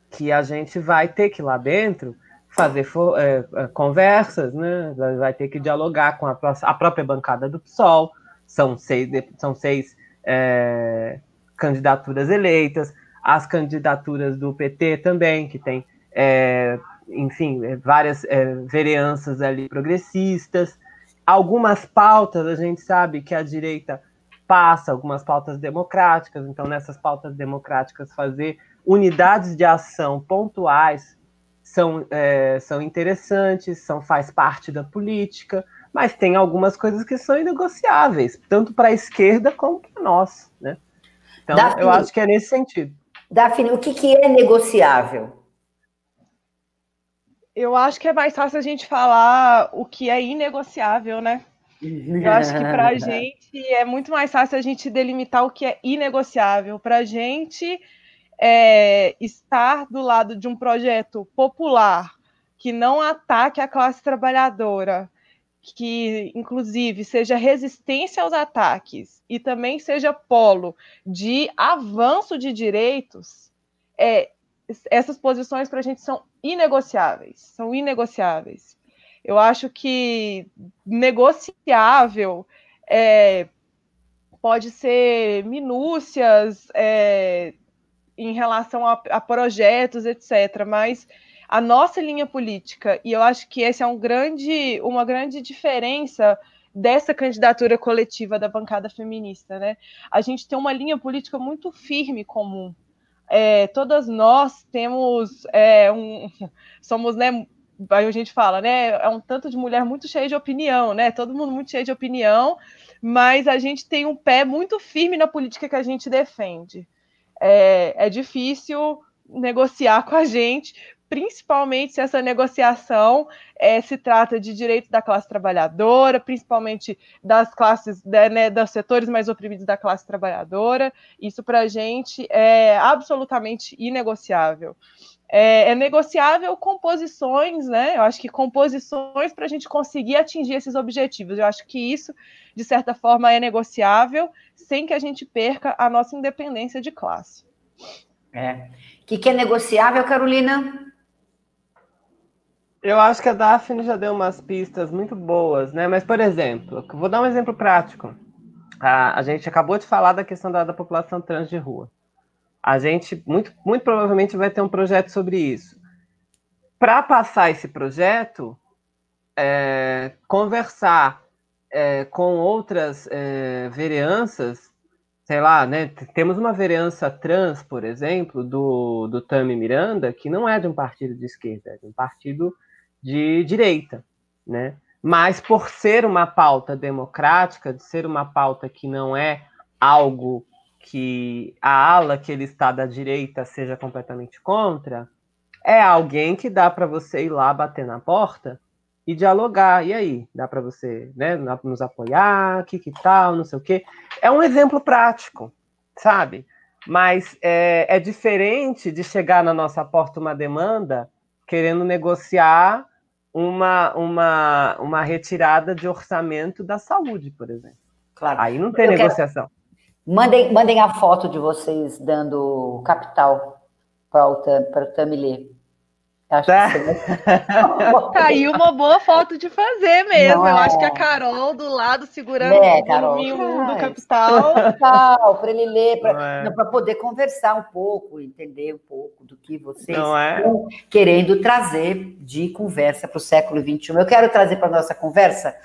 que a gente vai ter que lá dentro fazer é, é, conversas, né? vai ter que dialogar com a, a, própria bancada do PSOL, são seis, são seis é, candidaturas eleitas, as candidaturas do PT também, que tem, é, enfim, é, várias é, vereanças ali progressistas, algumas pautas a gente sabe que a direita passa, algumas pautas democráticas, então nessas pautas democráticas fazer unidades de ação pontuais são, é, são interessantes, são faz parte da política, mas tem algumas coisas que são inegociáveis, tanto para a esquerda como para nós, né? Então, Daphne, eu acho que é nesse sentido. Daphne, o que, que é negociável? Eu acho que é mais fácil a gente falar o que é inegociável, né? Eu acho que para a gente é muito mais fácil a gente delimitar o que é inegociável. Para a gente, é, estar do lado de um projeto popular que não ataque a classe trabalhadora, que inclusive seja resistência aos ataques e também seja polo de avanço de direitos, é, essas posições para a gente são inegociáveis, são inegociáveis. Eu acho que negociável é, pode ser minúcias, é, em relação a, a projetos, etc. Mas a nossa linha política, e eu acho que esse é um grande, uma grande diferença dessa candidatura coletiva da bancada feminista, né? A gente tem uma linha política muito firme comum. É, todas nós temos é, um, somos, né? Aí a gente fala, né? É um tanto de mulher muito cheia de opinião, né? Todo mundo muito cheio de opinião, mas a gente tem um pé muito firme na política que a gente defende é, é difícil negociar com a gente, principalmente se essa negociação é, se trata de direitos da classe trabalhadora, principalmente das classes, né, né dos setores mais oprimidos da classe trabalhadora. Isso para a gente é absolutamente inegociável. É, é, negociável composições, né? Eu acho que composições para a gente conseguir atingir esses objetivos. Eu acho que isso, de certa forma, é negociável sem que a gente perca a nossa independência de classe. É. O que, que é negociável, Carolina? Eu acho que a Daphne já deu umas pistas muito boas, né? Mas, por exemplo, vou dar um exemplo prático. A, a gente acabou de falar da questão da, da população trans de rua. A gente, muito, muito provavelmente, vai ter um projeto sobre isso. Para passar esse projeto, é, conversar é, com outras é, vereanças, sei lá, né? Temos uma vereança trans, por exemplo, do, do Tami Miranda, que não é de um partido de esquerda, é de um partido de direita, né? Mas por ser uma pauta democrática, de ser uma pauta que não é algo que a ala que ele está da direita seja completamente contra, é alguém que dá para você ir lá bater na porta e dialogar. E aí, dá para você, né, nos apoiar, que que tal, não sei o quê. É um exemplo prático, sabe? Mas é, é diferente de chegar na nossa porta uma demanda querendo negociar uma, uma, uma retirada de orçamento da saúde, por exemplo. Claro. Aí não tem Eu negociação. Quero... Mandem, mandem a foto de vocês dando capital para o Tamilê. Acho tá. que tá aí uma boa foto de fazer mesmo. Não. Eu acho que a Carol do lado segurando é, Carol, o do capital. para ele ler, para é. poder conversar um pouco, entender um pouco do que vocês é. estão querendo trazer de conversa para o século XXI. Eu quero trazer para a nossa conversa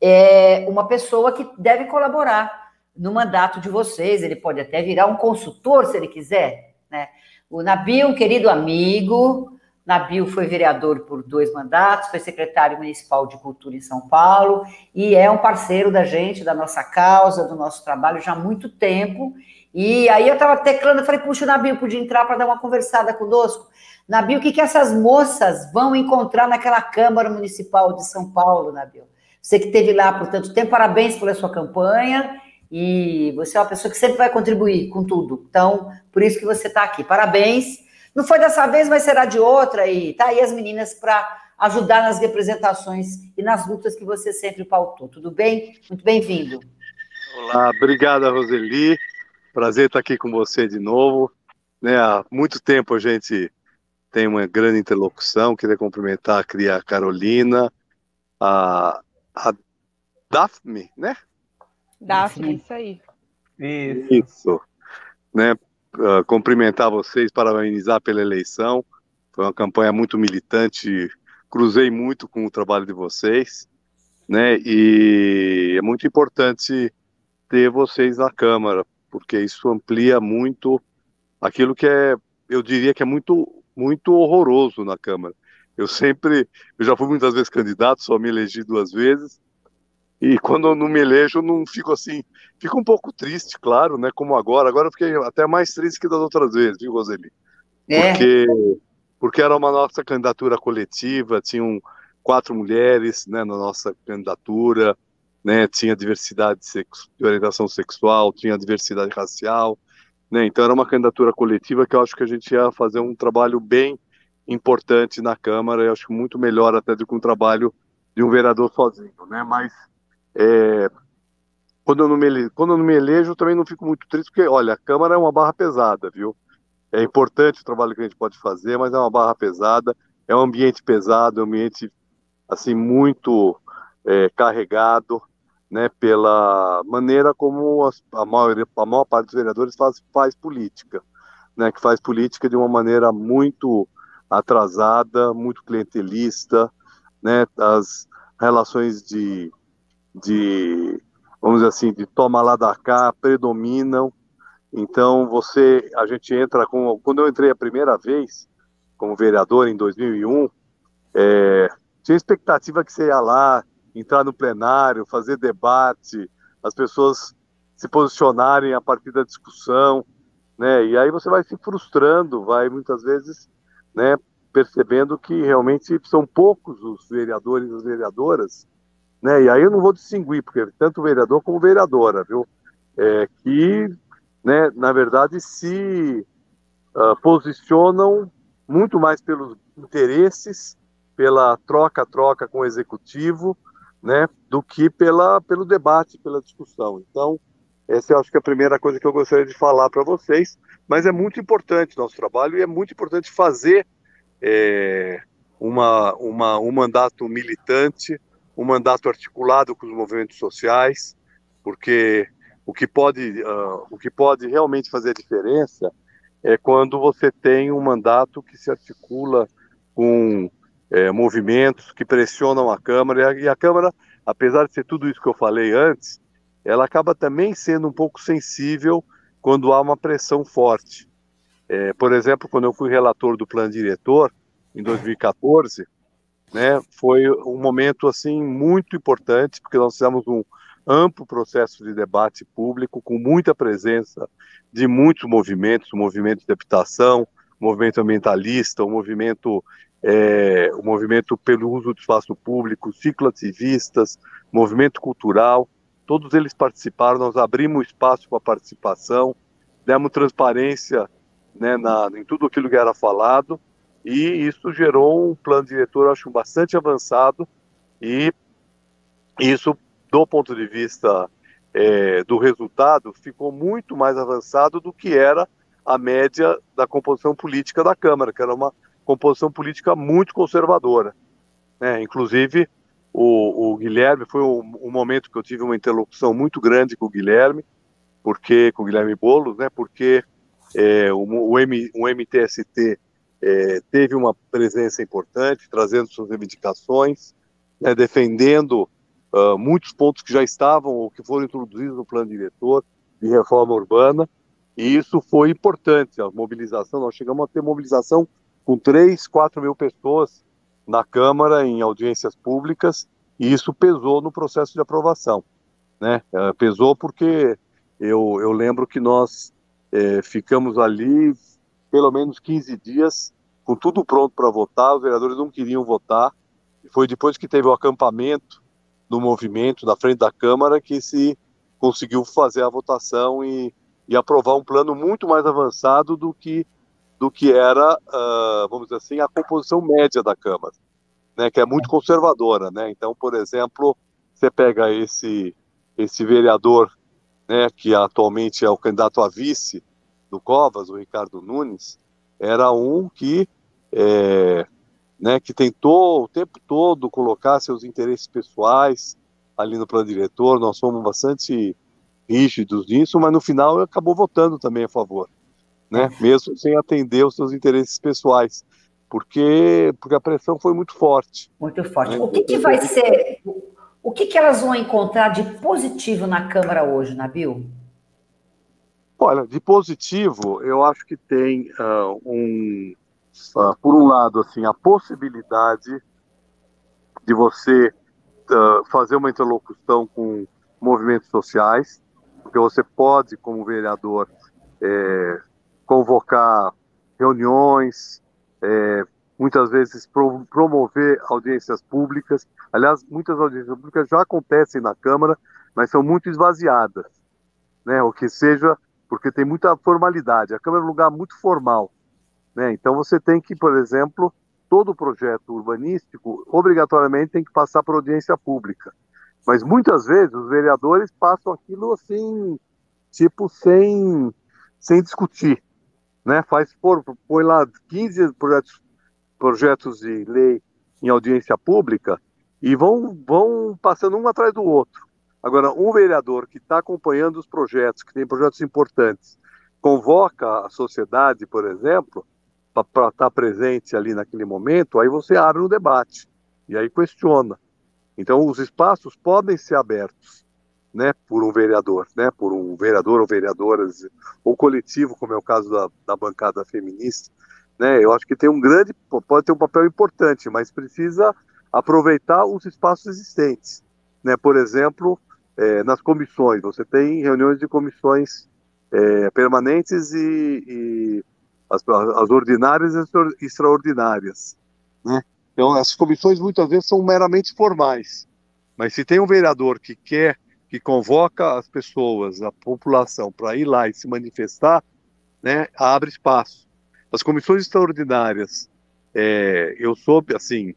é, uma pessoa que deve colaborar no mandato de vocês, ele pode até virar um consultor se ele quiser, né? O Nabil, um querido amigo, Nabil foi vereador por dois mandatos, foi secretário municipal de cultura em São Paulo e é um parceiro da gente, da nossa causa, do nosso trabalho já há muito tempo E aí eu estava teclando, falei, puxa, o Nabil podia entrar para dar uma conversada conosco. Nabil, o que, que essas moças vão encontrar naquela Câmara Municipal de São Paulo, Nabil? Você que esteve lá por tanto tempo, parabéns pela sua campanha e você é uma pessoa que sempre vai contribuir com tudo. Então, por isso que você está aqui. Parabéns. Não foi dessa vez, mas será de outra. E tá aí as meninas para ajudar nas representações e nas lutas que você sempre pautou. Tudo bem? Muito bem-vindo. Olá, obrigada, Roseli. Prazer estar aqui com você de novo. Né, há muito tempo a gente tem uma grande interlocução. Queria cumprimentar a, a Carolina, a, a Daphne, né? Daphne, isso aí. Isso. isso. Né, uh, cumprimentar vocês, parabenizar pela eleição. Foi uma campanha muito militante. Cruzei muito com o trabalho de vocês, né? E é muito importante ter vocês na Câmara, porque isso amplia muito aquilo que é, eu diria que é muito, muito horroroso na Câmara. Eu sempre, eu já fui muitas vezes candidato, só me elegi duas vezes, e quando eu não me elejo, eu não fico assim, fico um pouco triste, claro, né, como agora, agora eu fiquei até mais triste que das outras vezes, viu, Roseli? É. Porque, porque era uma nossa candidatura coletiva, tinham quatro mulheres, né, na nossa candidatura, né, tinha diversidade de orientação sexual, tinha diversidade racial, né, então era uma candidatura coletiva que eu acho que a gente ia fazer um trabalho bem importante na Câmara, eu acho muito melhor até do que um trabalho de um vereador sozinho, né, mas é, quando, eu não me, quando eu não me elejo, eu também não fico muito triste, porque, olha, a Câmara é uma barra pesada, viu, é importante o trabalho que a gente pode fazer, mas é uma barra pesada, é um ambiente pesado, é um ambiente, assim, muito é, carregado, né, pela maneira como a, maioria, a maior parte dos vereadores faz, faz política, né, que faz política de uma maneira muito atrasada, muito clientelista, né, as relações de, de vamos dizer assim, de toma lá da cá predominam. Então você, a gente entra com, quando eu entrei a primeira vez como vereador em 2001, é, tinha expectativa que você ia lá, entrar no plenário, fazer debate, as pessoas se posicionarem a partir da discussão, né? E aí você vai se frustrando, vai muitas vezes, né, percebendo que realmente são poucos os vereadores e as vereadoras, né? E aí eu não vou distinguir, porque tanto vereador como vereadora, viu? É, que, né, na verdade, se uh, posicionam muito mais pelos interesses, pela troca-troca com o executivo, né, do que pela, pelo debate, pela discussão. Então, essa eu acho que é a primeira coisa que eu gostaria de falar para vocês, mas é muito importante nosso trabalho e é muito importante fazer é, uma, uma, um mandato militante, um mandato articulado com os movimentos sociais, porque o que pode, uh, o que pode realmente fazer a diferença é quando você tem um mandato que se articula com é, movimentos que pressionam a Câmara, e a, e a Câmara, apesar de ser tudo isso que eu falei antes, ela acaba também sendo um pouco sensível quando há uma pressão forte. É, por exemplo, quando eu fui relator do plano diretor, em 2014, né, foi um momento assim muito importante, porque nós fizemos um amplo processo de debate público, com muita presença de muitos movimentos, o movimento de habitação, o movimento ambientalista, o movimento é, o movimento pelo uso do espaço público, cicloativistas, movimento cultural, todos eles participaram, nós abrimos espaço para participação, demos transparência né, na, em tudo aquilo que era falado, e isso gerou um plano diretor, acho, bastante avançado, e isso, do ponto de vista é, do resultado, ficou muito mais avançado do que era a média da composição política da Câmara, que era uma composição política muito conservadora. Né? Inclusive, o, o, Guilherme, foi um, momento que eu tive uma interlocução muito grande com o Guilherme, porque com o Guilherme Boulos, né? porque é, o, o, M, o MTST é, teve uma presença importante, trazendo suas reivindicações, né, defendendo uh, muitos pontos que já estavam ou que foram introduzidos no plano diretor de reforma urbana, e isso foi importante, a mobilização, nós chegamos a ter mobilização com 3, 4 mil pessoas na Câmara, em audiências públicas, e isso pesou no processo de aprovação. Né? Uh, pesou porque eu, eu lembro que nós é, ficamos ali pelo menos 15 dias com tudo pronto para votar, os vereadores não queriam votar, e foi depois que teve o acampamento do movimento na frente da Câmara que se conseguiu fazer a votação e, e aprovar um plano muito mais avançado do que do que era, uh, vamos dizer assim, a composição média da Câmara, né, que é muito conservadora, né? Então, por exemplo, você pega esse esse vereador, né, que atualmente é o candidato a vice do Covas, o Ricardo Nunes, era um que é, né, que tentou o tempo todo colocar seus interesses pessoais ali no plano diretor. Nós fomos bastante rígidos nisso, mas no final acabou votando também a favor né? Mesmo sem atender os seus interesses pessoais, porque porque a pressão foi muito forte. Muito forte. Né? O que, que vai ser? O que, que elas vão encontrar de positivo na Câmara hoje, Nabil? Olha, de positivo, eu acho que tem uh, um, uh, por um lado, assim, a possibilidade de você uh, fazer uma interlocução com movimentos sociais, porque você pode, como vereador, é, convocar reuniões, é, muitas vezes pro, promover audiências públicas. Aliás, muitas audiências públicas já acontecem na Câmara, mas são muito esvaziadas, né? O que seja, porque tem muita formalidade. A Câmara é um lugar muito formal, né? Então você tem que, por exemplo, todo projeto urbanístico obrigatoriamente tem que passar por audiência pública. Mas muitas vezes os vereadores passam aquilo assim, tipo, sem, sem discutir né, faz por, põe lá 15 projetos, projetos de lei em audiência pública e vão, vão passando um atrás do outro. Agora, um vereador que está acompanhando os projetos, que tem projetos importantes, convoca a sociedade, por exemplo, para estar tá presente ali naquele momento, aí você abre um debate e aí questiona. Então, os espaços podem ser abertos né, por um vereador, né, por um vereador ou vereadoras, ou coletivo, como é o caso da, da bancada feminista, né, eu acho que tem um grande, pode ter um papel importante, mas precisa aproveitar os espaços existentes, né, por exemplo, é, nas comissões, você tem reuniões de comissões é, permanentes e, e as, as, ordinárias e extraordinárias, né, então as comissões muitas vezes são meramente formais, mas se tem um vereador que quer que convoca as pessoas, a população, para ir lá e se manifestar, né, abre espaço. As comissões extraordinárias, é, eu soube, assim,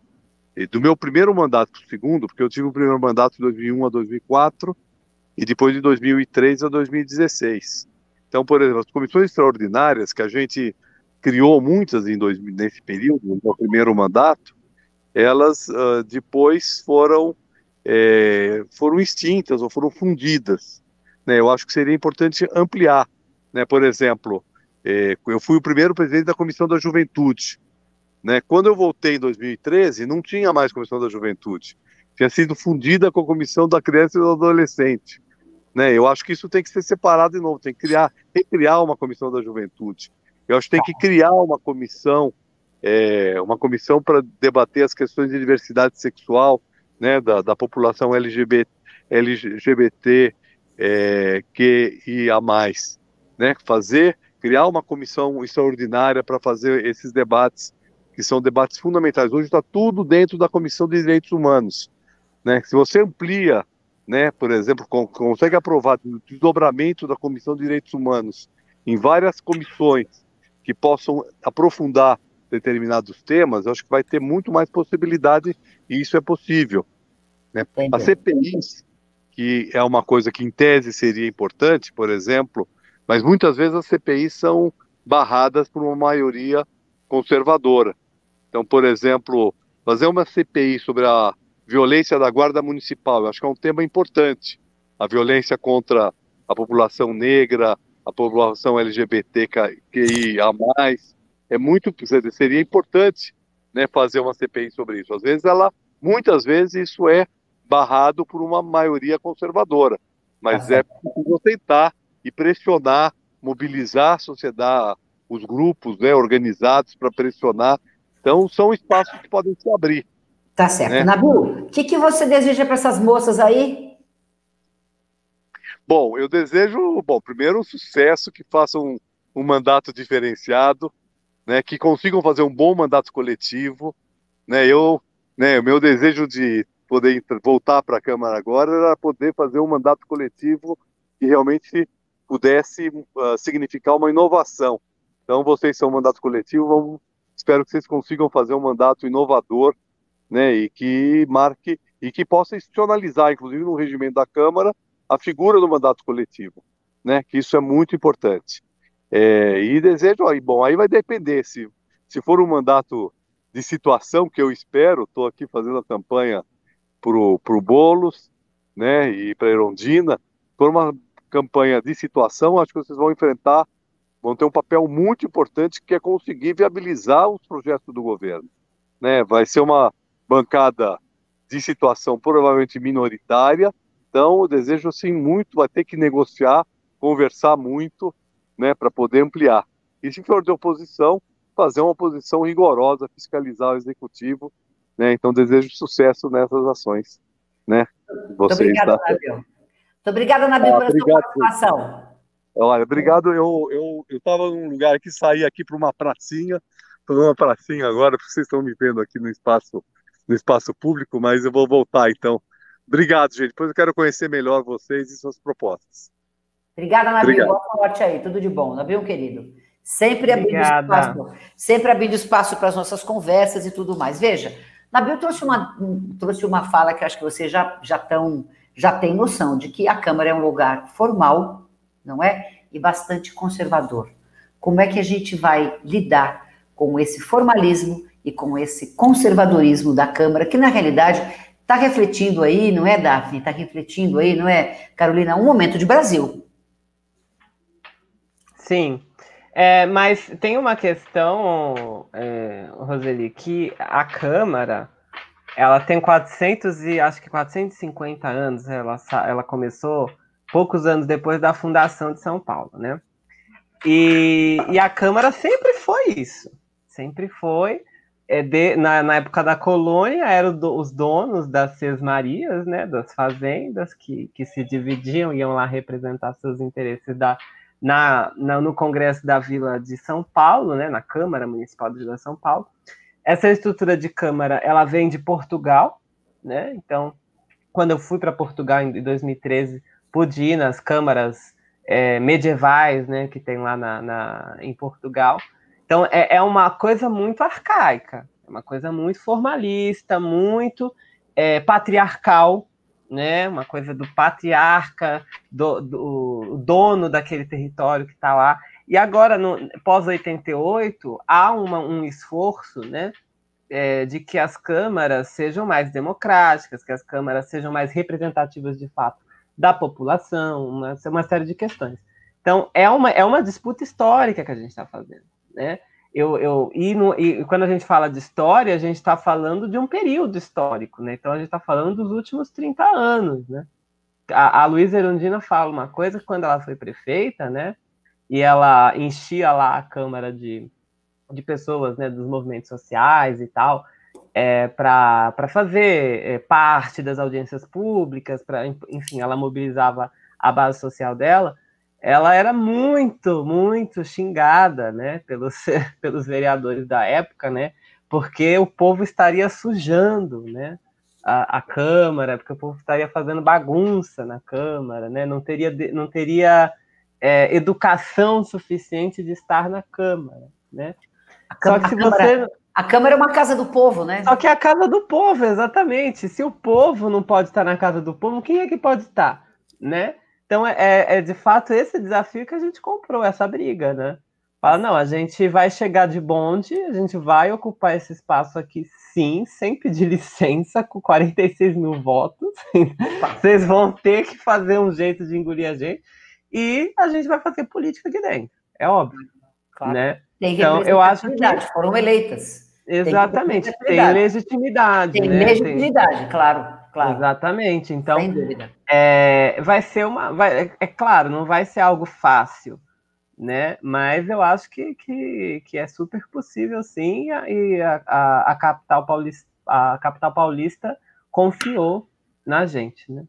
do meu primeiro mandato para o segundo, porque eu tive o primeiro mandato de 2001 a 2004 e depois de 2003 a 2016. Então, por exemplo, as comissões extraordinárias, que a gente criou muitas em dois, nesse período, no meu primeiro mandato, elas uh, depois foram é, foram extintas ou foram fundidas. Né? Eu acho que seria importante ampliar. Né? Por exemplo, é, eu fui o primeiro presidente da Comissão da Juventude. Né? Quando eu voltei em 2013, não tinha mais Comissão da Juventude. Tinha sido fundida com a Comissão da Criança e do Adolescente. Né? Eu acho que isso tem que ser separado de novo, tem que criar, tem que criar uma Comissão da Juventude. Eu acho que tem que criar uma comissão, é, uma comissão para debater as questões de diversidade sexual, né, da, da população LGBT, LGBT é, que e a mais, né, fazer, criar uma comissão extraordinária para fazer esses debates, que são debates fundamentais. Hoje está tudo dentro da Comissão de Direitos Humanos, né, se você amplia, né, por exemplo, consegue aprovar o desdobramento da Comissão de Direitos Humanos em várias comissões que possam aprofundar determinados temas, eu acho que vai ter muito mais possibilidade e isso é possível. Né? A CPIs, que é uma coisa que em tese seria importante, por exemplo, mas muitas vezes as CPIs são barradas por uma maioria conservadora. Então, por exemplo, fazer uma CPI sobre a violência da Guarda Municipal, eu acho que é um tema importante. A violência contra a população negra, a população LGBTQIA+, é muito, seria importante né, fazer uma CPI sobre isso. Às vezes ela, muitas vezes isso é barrado por uma maioria conservadora. Mas é preciso tentar e pressionar, mobilizar a sociedade, os grupos né, organizados para pressionar. Então, são espaços que podem se abrir. Tá certo. Né? Nabu, o que, que você deseja para essas moças aí? Bom, eu desejo, bom, primeiro um sucesso, que façam um, um mandato diferenciado, né, que consigam fazer um bom mandato coletivo, né, eu, né, o meu desejo de poder voltar para a Câmara agora era poder fazer um mandato coletivo que realmente pudesse uh, significar uma inovação. Então, vocês são um mandato coletivo, vamos, espero que vocês consigam fazer um mandato inovador, né, e que marque e que possa institucionalizar, inclusive no regimento da Câmara, a figura do mandato coletivo, né, que isso é muito importante. É, e desejo, aí, bom, aí vai depender se se for um mandato de situação que eu espero, estou aqui fazendo a campanha para o Boulos, né, e para Erondina, for uma campanha de situação, acho que vocês vão enfrentar, vão ter um papel muito importante que é conseguir viabilizar os projetos do governo, né, vai ser uma bancada de situação provavelmente minoritária, então eu desejo assim muito, vai ter que negociar, conversar muito, né, para poder ampliar. E se for de oposição, fazer uma oposição rigorosa, fiscalizar o executivo né? Então desejo sucesso nessas ações, né? Vocês, Muito obrigada, tá? Nabil. Muito obrigada, Nabil, ah, pela obrigado, sua participação. Olha, obrigado. Eu eu estava num lugar aqui, saí aqui para uma pracinha, estou numa pracinha agora, porque vocês estão me vendo aqui no espaço no espaço público, mas eu vou voltar então. Obrigado, gente. Depois eu quero conhecer melhor vocês e suas propostas. Obrigada, Nabil. Obrigado. Boa sorte aí. Tudo de bom. Nabil, querido. Sempre abrindo espaço, sempre abrindo espaço para as nossas conversas e tudo mais. Veja, Nabil trouxe uma, trouxe uma fala que acho que vocês já, já, tão, já têm noção de que a Câmara é um lugar formal, não é? E bastante conservador. Como é que a gente vai lidar com esse formalismo e com esse conservadorismo da Câmara, que na realidade está refletindo aí, não é, Daphne? Está refletindo aí, não é, Carolina, um momento de Brasil. Sim, é, mas tem uma questão, é, Roseli, que a Câmara, ela tem 400 e acho que 450 anos, ela, ela começou poucos anos depois da fundação de São Paulo, né? E, e a Câmara sempre foi isso, sempre foi. É de, na, na época da colônia, eram do, os donos das Marias, né, das fazendas, que, que se dividiam, iam lá representar seus interesses da, na, na, no Congresso da Vila de São Paulo, né, na Câmara Municipal da Vila de São Paulo. Essa estrutura de Câmara, ela vem de Portugal, né? Então, quando eu fui para Portugal em 2013, pude nas câmaras é, medievais, né, que tem lá na, na em Portugal. Então, é, é, uma coisa muito arcaica, é uma coisa muito formalista, muito é, patriarcal, né? Uma coisa do patriarca, do, do dono daquele território que está lá. E agora, no pós-88, há uma, um esforço, né? É, de que as câmaras sejam mais democráticas, que as câmaras sejam mais representativas de fato da população, uma, uma série de questões. Então, é uma, é uma disputa histórica que a gente está fazendo, né? eu, eu e, no, e, quando a gente fala de história, a gente está falando de um período histórico, né? Então a gente está falando dos últimos 30 anos, né? A, a Luísa Erundina fala uma coisa quando ela foi prefeita, né? E ela enchia lá a Câmara de, de pessoas, né? Dos movimentos sociais e tal, é, para fazer é, parte das audiências públicas, para enfim, ela mobilizava a base social dela ela era muito, muito xingada, né, pelos, pelos vereadores da época, né, porque o povo estaria sujando, né, a, a Câmara, porque o povo estaria fazendo bagunça na Câmara, né, não teria, não teria é, educação suficiente de estar na Câmara, né. Só que se você a Câmara é uma casa do povo, né? Só que é a casa do povo, exatamente. Se o povo não pode estar na casa do povo, quem é que pode estar, né? Então, é, é, é de fato esse desafio que a gente comprou, essa briga, né? Fala, não, a gente vai chegar de bonde, a gente vai ocupar esse espaço aqui, sim, sem pedir licença, com 46 mil votos. Vocês vão ter que fazer um jeito de engolir a gente. E a gente vai fazer política aqui dentro. É óbvio. Claro. Né? Tem então, eu acho que foram eleitas. Exatamente, tem, tem legitimidade. Tem né? legitimidade, tem... claro. Claro. Exatamente. Então, é, vai ser uma. Vai, é, claro, não vai ser algo fácil, né? Mas eu acho que, que, que é super possível, sim, e a, a, a, capital paulista, a capital paulista confiou na gente, né?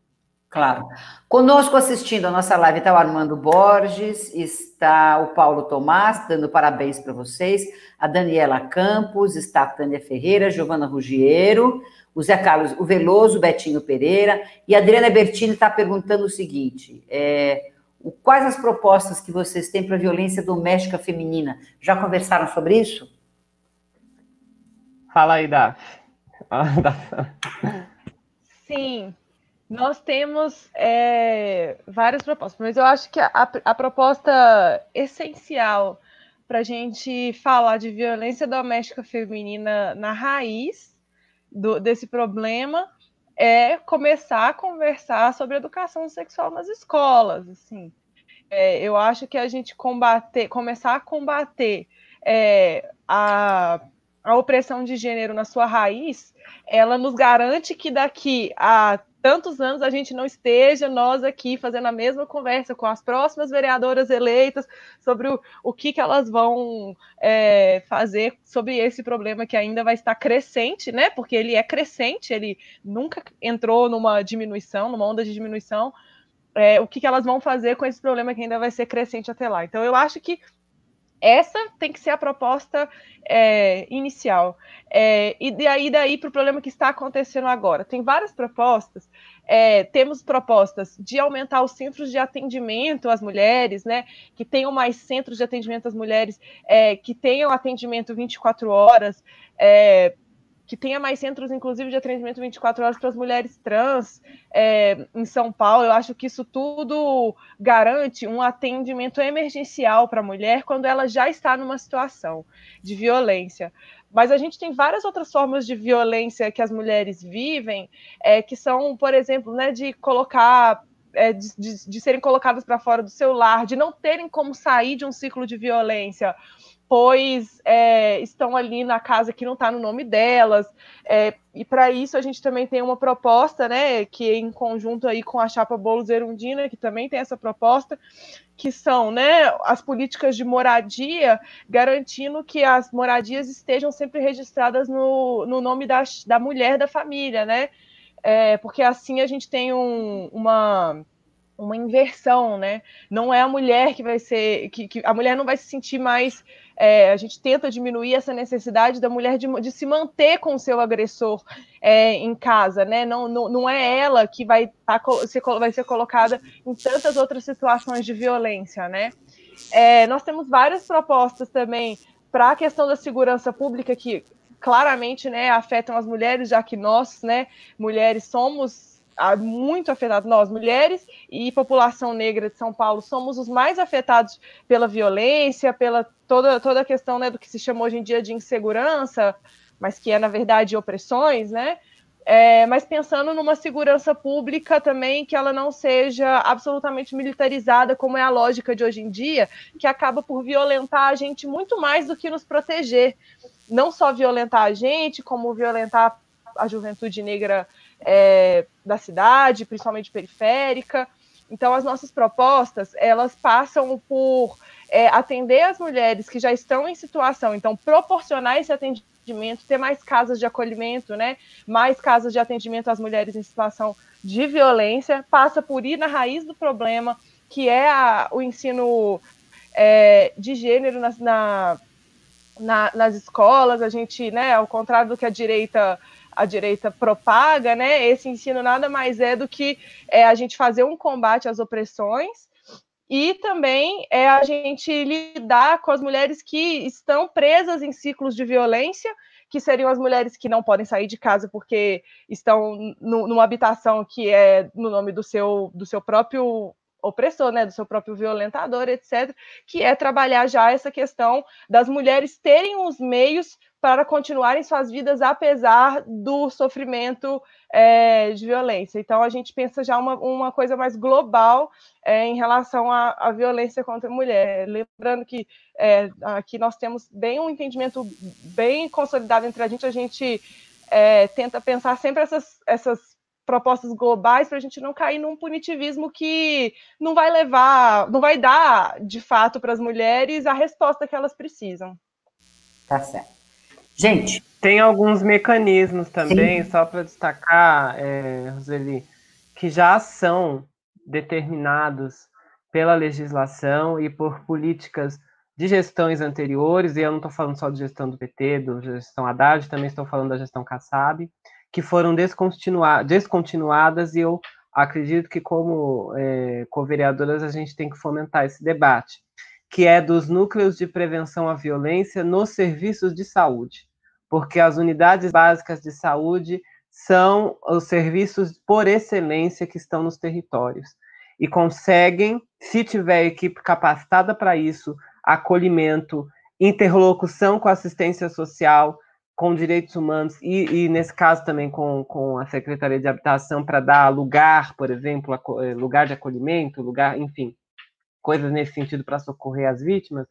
Claro. Conosco assistindo a nossa live está o Armando Borges, está o Paulo Tomás, dando parabéns para vocês, a Daniela Campos, está a Tânia Ferreira, Giovana Rugiero, o Zé Carlos, o Veloso, o Betinho Pereira, e a Adriana Bertini está perguntando o seguinte: é, quais as propostas que vocês têm para a violência doméstica feminina? Já conversaram sobre isso? Fala aí, Daf. Sim, nós temos é, várias propostas, mas eu acho que a, a proposta essencial para a gente falar de violência doméstica feminina na raiz do, desse problema é começar a conversar sobre educação sexual nas escolas. Assim, é, eu acho que a gente combater, começar a combater é, a, a opressão de gênero na sua raiz, ela nos garante que daqui a tantos anos a gente não esteja nós aqui fazendo a mesma conversa com as próximas vereadoras eleitas sobre o, o que, que elas vão é, fazer sobre esse problema que ainda vai estar crescente, né? Porque ele é crescente, ele nunca entrou numa diminuição, numa onda de diminuição. É, o que, que elas vão fazer com esse problema que ainda vai ser crescente até lá. Então, eu acho que essa tem que ser a proposta é, inicial. É, e daí, daí para o problema que está acontecendo agora. Tem várias propostas. É, temos propostas de aumentar os centros de atendimento às mulheres, né? Que tenham mais centros de atendimento às mulheres, é, que tenham atendimento 24 horas. É, que tenha mais centros, inclusive, de atendimento 24 horas para as mulheres trans é, em São Paulo. Eu acho que isso tudo garante um atendimento emergencial para a mulher quando ela já está numa situação de violência. Mas a gente tem várias outras formas de violência que as mulheres vivem, é, que são, por exemplo, né, de colocar é, de, de, de, serem colocadas para fora do seu lar, de não terem como sair de um ciclo de violência, pois é, estão ali na casa que não está no nome delas. É, e para isso a gente também tem uma proposta, né, que é em conjunto aí com a chapa Bolos Erundina, que também tem essa proposta, que são, né, as políticas de moradia, garantindo que as moradias estejam sempre registradas no, no nome da, da mulher da família, né? É, porque assim a gente tem um, uma uma inversão, né? Não é a mulher que vai ser, que, que a mulher não vai se sentir mais é, a gente tenta diminuir essa necessidade da mulher de, de se manter com o seu agressor é, em casa, né? Não, não, não é ela que vai, tá, ser, vai ser colocada em tantas outras situações de violência, né? É, nós temos várias propostas também para a questão da segurança pública que claramente né, afetam as mulheres, já que nós, né, mulheres, somos muito afetados, nós mulheres e população negra de São Paulo somos os mais afetados pela violência, pela toda, toda a questão né, do que se chama hoje em dia de insegurança, mas que é na verdade opressões, né? É, mas pensando numa segurança pública também que ela não seja absolutamente militarizada, como é a lógica de hoje em dia, que acaba por violentar a gente muito mais do que nos proteger. Não só violentar a gente, como violentar a juventude negra é, da cidade, principalmente periférica. Então, as nossas propostas, elas passam por é, atender as mulheres que já estão em situação, então, proporcionar esse atendimento, ter mais casas de acolhimento, né? mais casas de atendimento às mulheres em situação de violência, passa por ir na raiz do problema, que é a, o ensino é, de gênero na, na, na, nas escolas, a gente, né, ao contrário do que a direita a direita propaga, né? Esse ensino nada mais é do que é, a gente fazer um combate às opressões e também é a gente lidar com as mulheres que estão presas em ciclos de violência, que seriam as mulheres que não podem sair de casa porque estão no, numa habitação que é no nome do seu, do seu próprio opressor, né, do seu próprio violentador, etc., que é trabalhar já essa questão das mulheres terem os meios para continuarem suas vidas apesar do sofrimento é, de violência. Então, a gente pensa já uma, uma coisa mais global é, em relação à, violência contra a mulher. Lembrando que é, aqui nós temos bem um entendimento bem consolidado entre a gente, a gente tenta pensar sempre essas, essas propostas globais para a gente não cair num punitivismo que não vai levar, não vai dar de fato para as mulheres a resposta que elas precisam. Tá certo. Gente. Tem alguns mecanismos também, Sim. só para destacar, é, Roseli, que já são determinados pela legislação e por políticas de gestões anteriores, e eu não estou falando só de gestão do PT, da gestão Haddad, também estou falando da gestão Kassab, que foram descontinuadas, e eu acredito que, como é, co-vereadoras, a gente tem que fomentar esse debate, que é dos núcleos de prevenção à violência nos serviços de saúde, porque as unidades básicas de saúde são os serviços por excelência que estão nos territórios e conseguem, se tiver equipe capacitada para isso, acolhimento, interlocução com assistência social, com direitos humanos e, e nesse caso também com, com a Secretaria de Habitação para dar lugar, por exemplo, eh, lugar de acolhimento, lugar, enfim, coisas nesse sentido para socorrer as vítimas,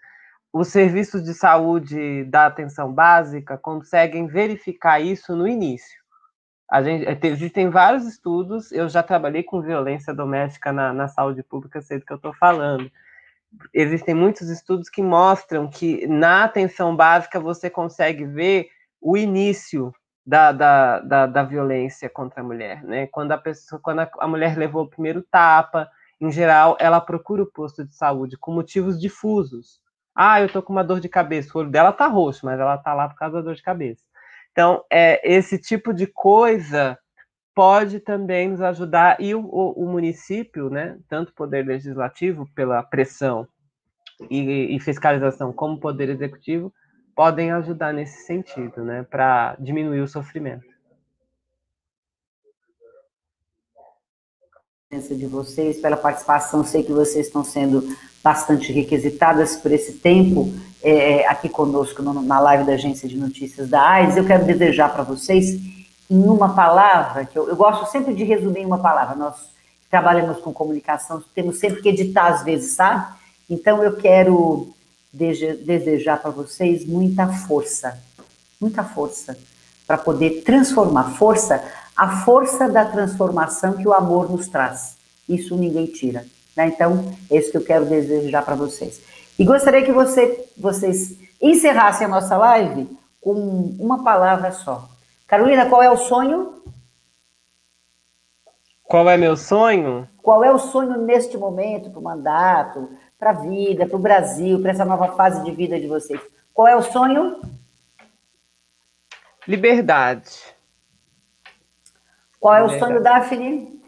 os serviços de saúde da atenção básica conseguem verificar isso no início. A gente, eh, existem vários estudos, eu já trabalhei com violência doméstica na, na saúde pública, sei do que eu estou falando. Existem muitos estudos que mostram que na atenção básica você consegue ver o início da, da, da, da violência contra a mulher, né? Quando a pessoa, quando a, a mulher levou o primeiro tapa, em geral, ela procura o posto de saúde com motivos difusos. Ah, eu tô com uma dor de cabeça. O olho dela tá roxo, mas ela tá lá por causa da dor de cabeça. Então, é, esse tipo de coisa pode também nos ajudar, e o, o, o município, né, tanto o poder legislativo, pela pressão e, e, fiscalização, como o poder executivo, podem ajudar nesse sentido, né, para diminuir o sofrimento. de vocês, pela participação, sei que vocês estão sendo bastante requisitadas por esse tempo é, aqui conosco no, na live da Agência de Notícias da AIDS. Eu quero desejar para vocês, em uma palavra, que eu, eu gosto sempre de resumir em uma palavra, nós trabalhamos com comunicação, temos sempre que editar às vezes, sabe? Então eu quero desejar para vocês muita força, muita força, para poder transformar. Força, a força da transformação que o amor nos traz. Isso ninguém tira. Né? Então, é isso que eu quero desejar para vocês. E gostaria que você, vocês encerrassem a nossa live com uma palavra só. Carolina, qual é o sonho? Qual é meu sonho? Qual é o sonho neste momento para o mandato, para a vida, para o Brasil, para essa nova fase de vida de vocês? Qual é o sonho? Liberdade. Qual é o sonho, Daphne?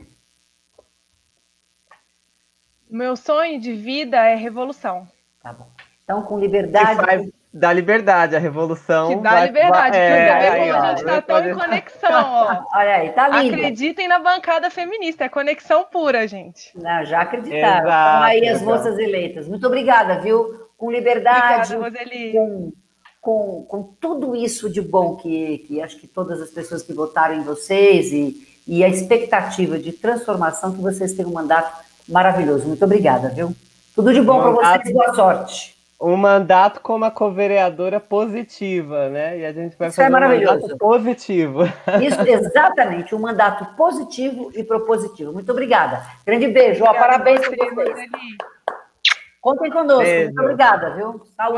Meu sonho de vida é revolução. Tá bom. Então, com liberdade. Dar liberdade, a revolução. Que dá vai, liberdade, vai, é, aí, a gente está tão em conexão, ó. Olha aí, tá lindo. Acreditem na bancada feminista, é conexão pura, gente. Não, já acreditaram. Exato, aí as moças eleitas. Muito obrigada, viu? Com liberdade. Obrigada, Roseli. Com, com, com tudo isso de bom que, que acho que todas as pessoas que votaram em vocês e, e a expectativa de transformação que vocês têm um mandato maravilhoso. Muito obrigada, viu? Tudo de bom para vocês, boa sorte. Um mandato como a co-vereadora positiva, né? E a gente vai Isso é fazer é maravilhoso. um mandato positivo. Isso, exatamente, um mandato positivo e propositivo. Muito obrigada. Grande beijo, ó, parabéns por vocês. Contem conosco. Beijo. Muito obrigada, viu? Saúde.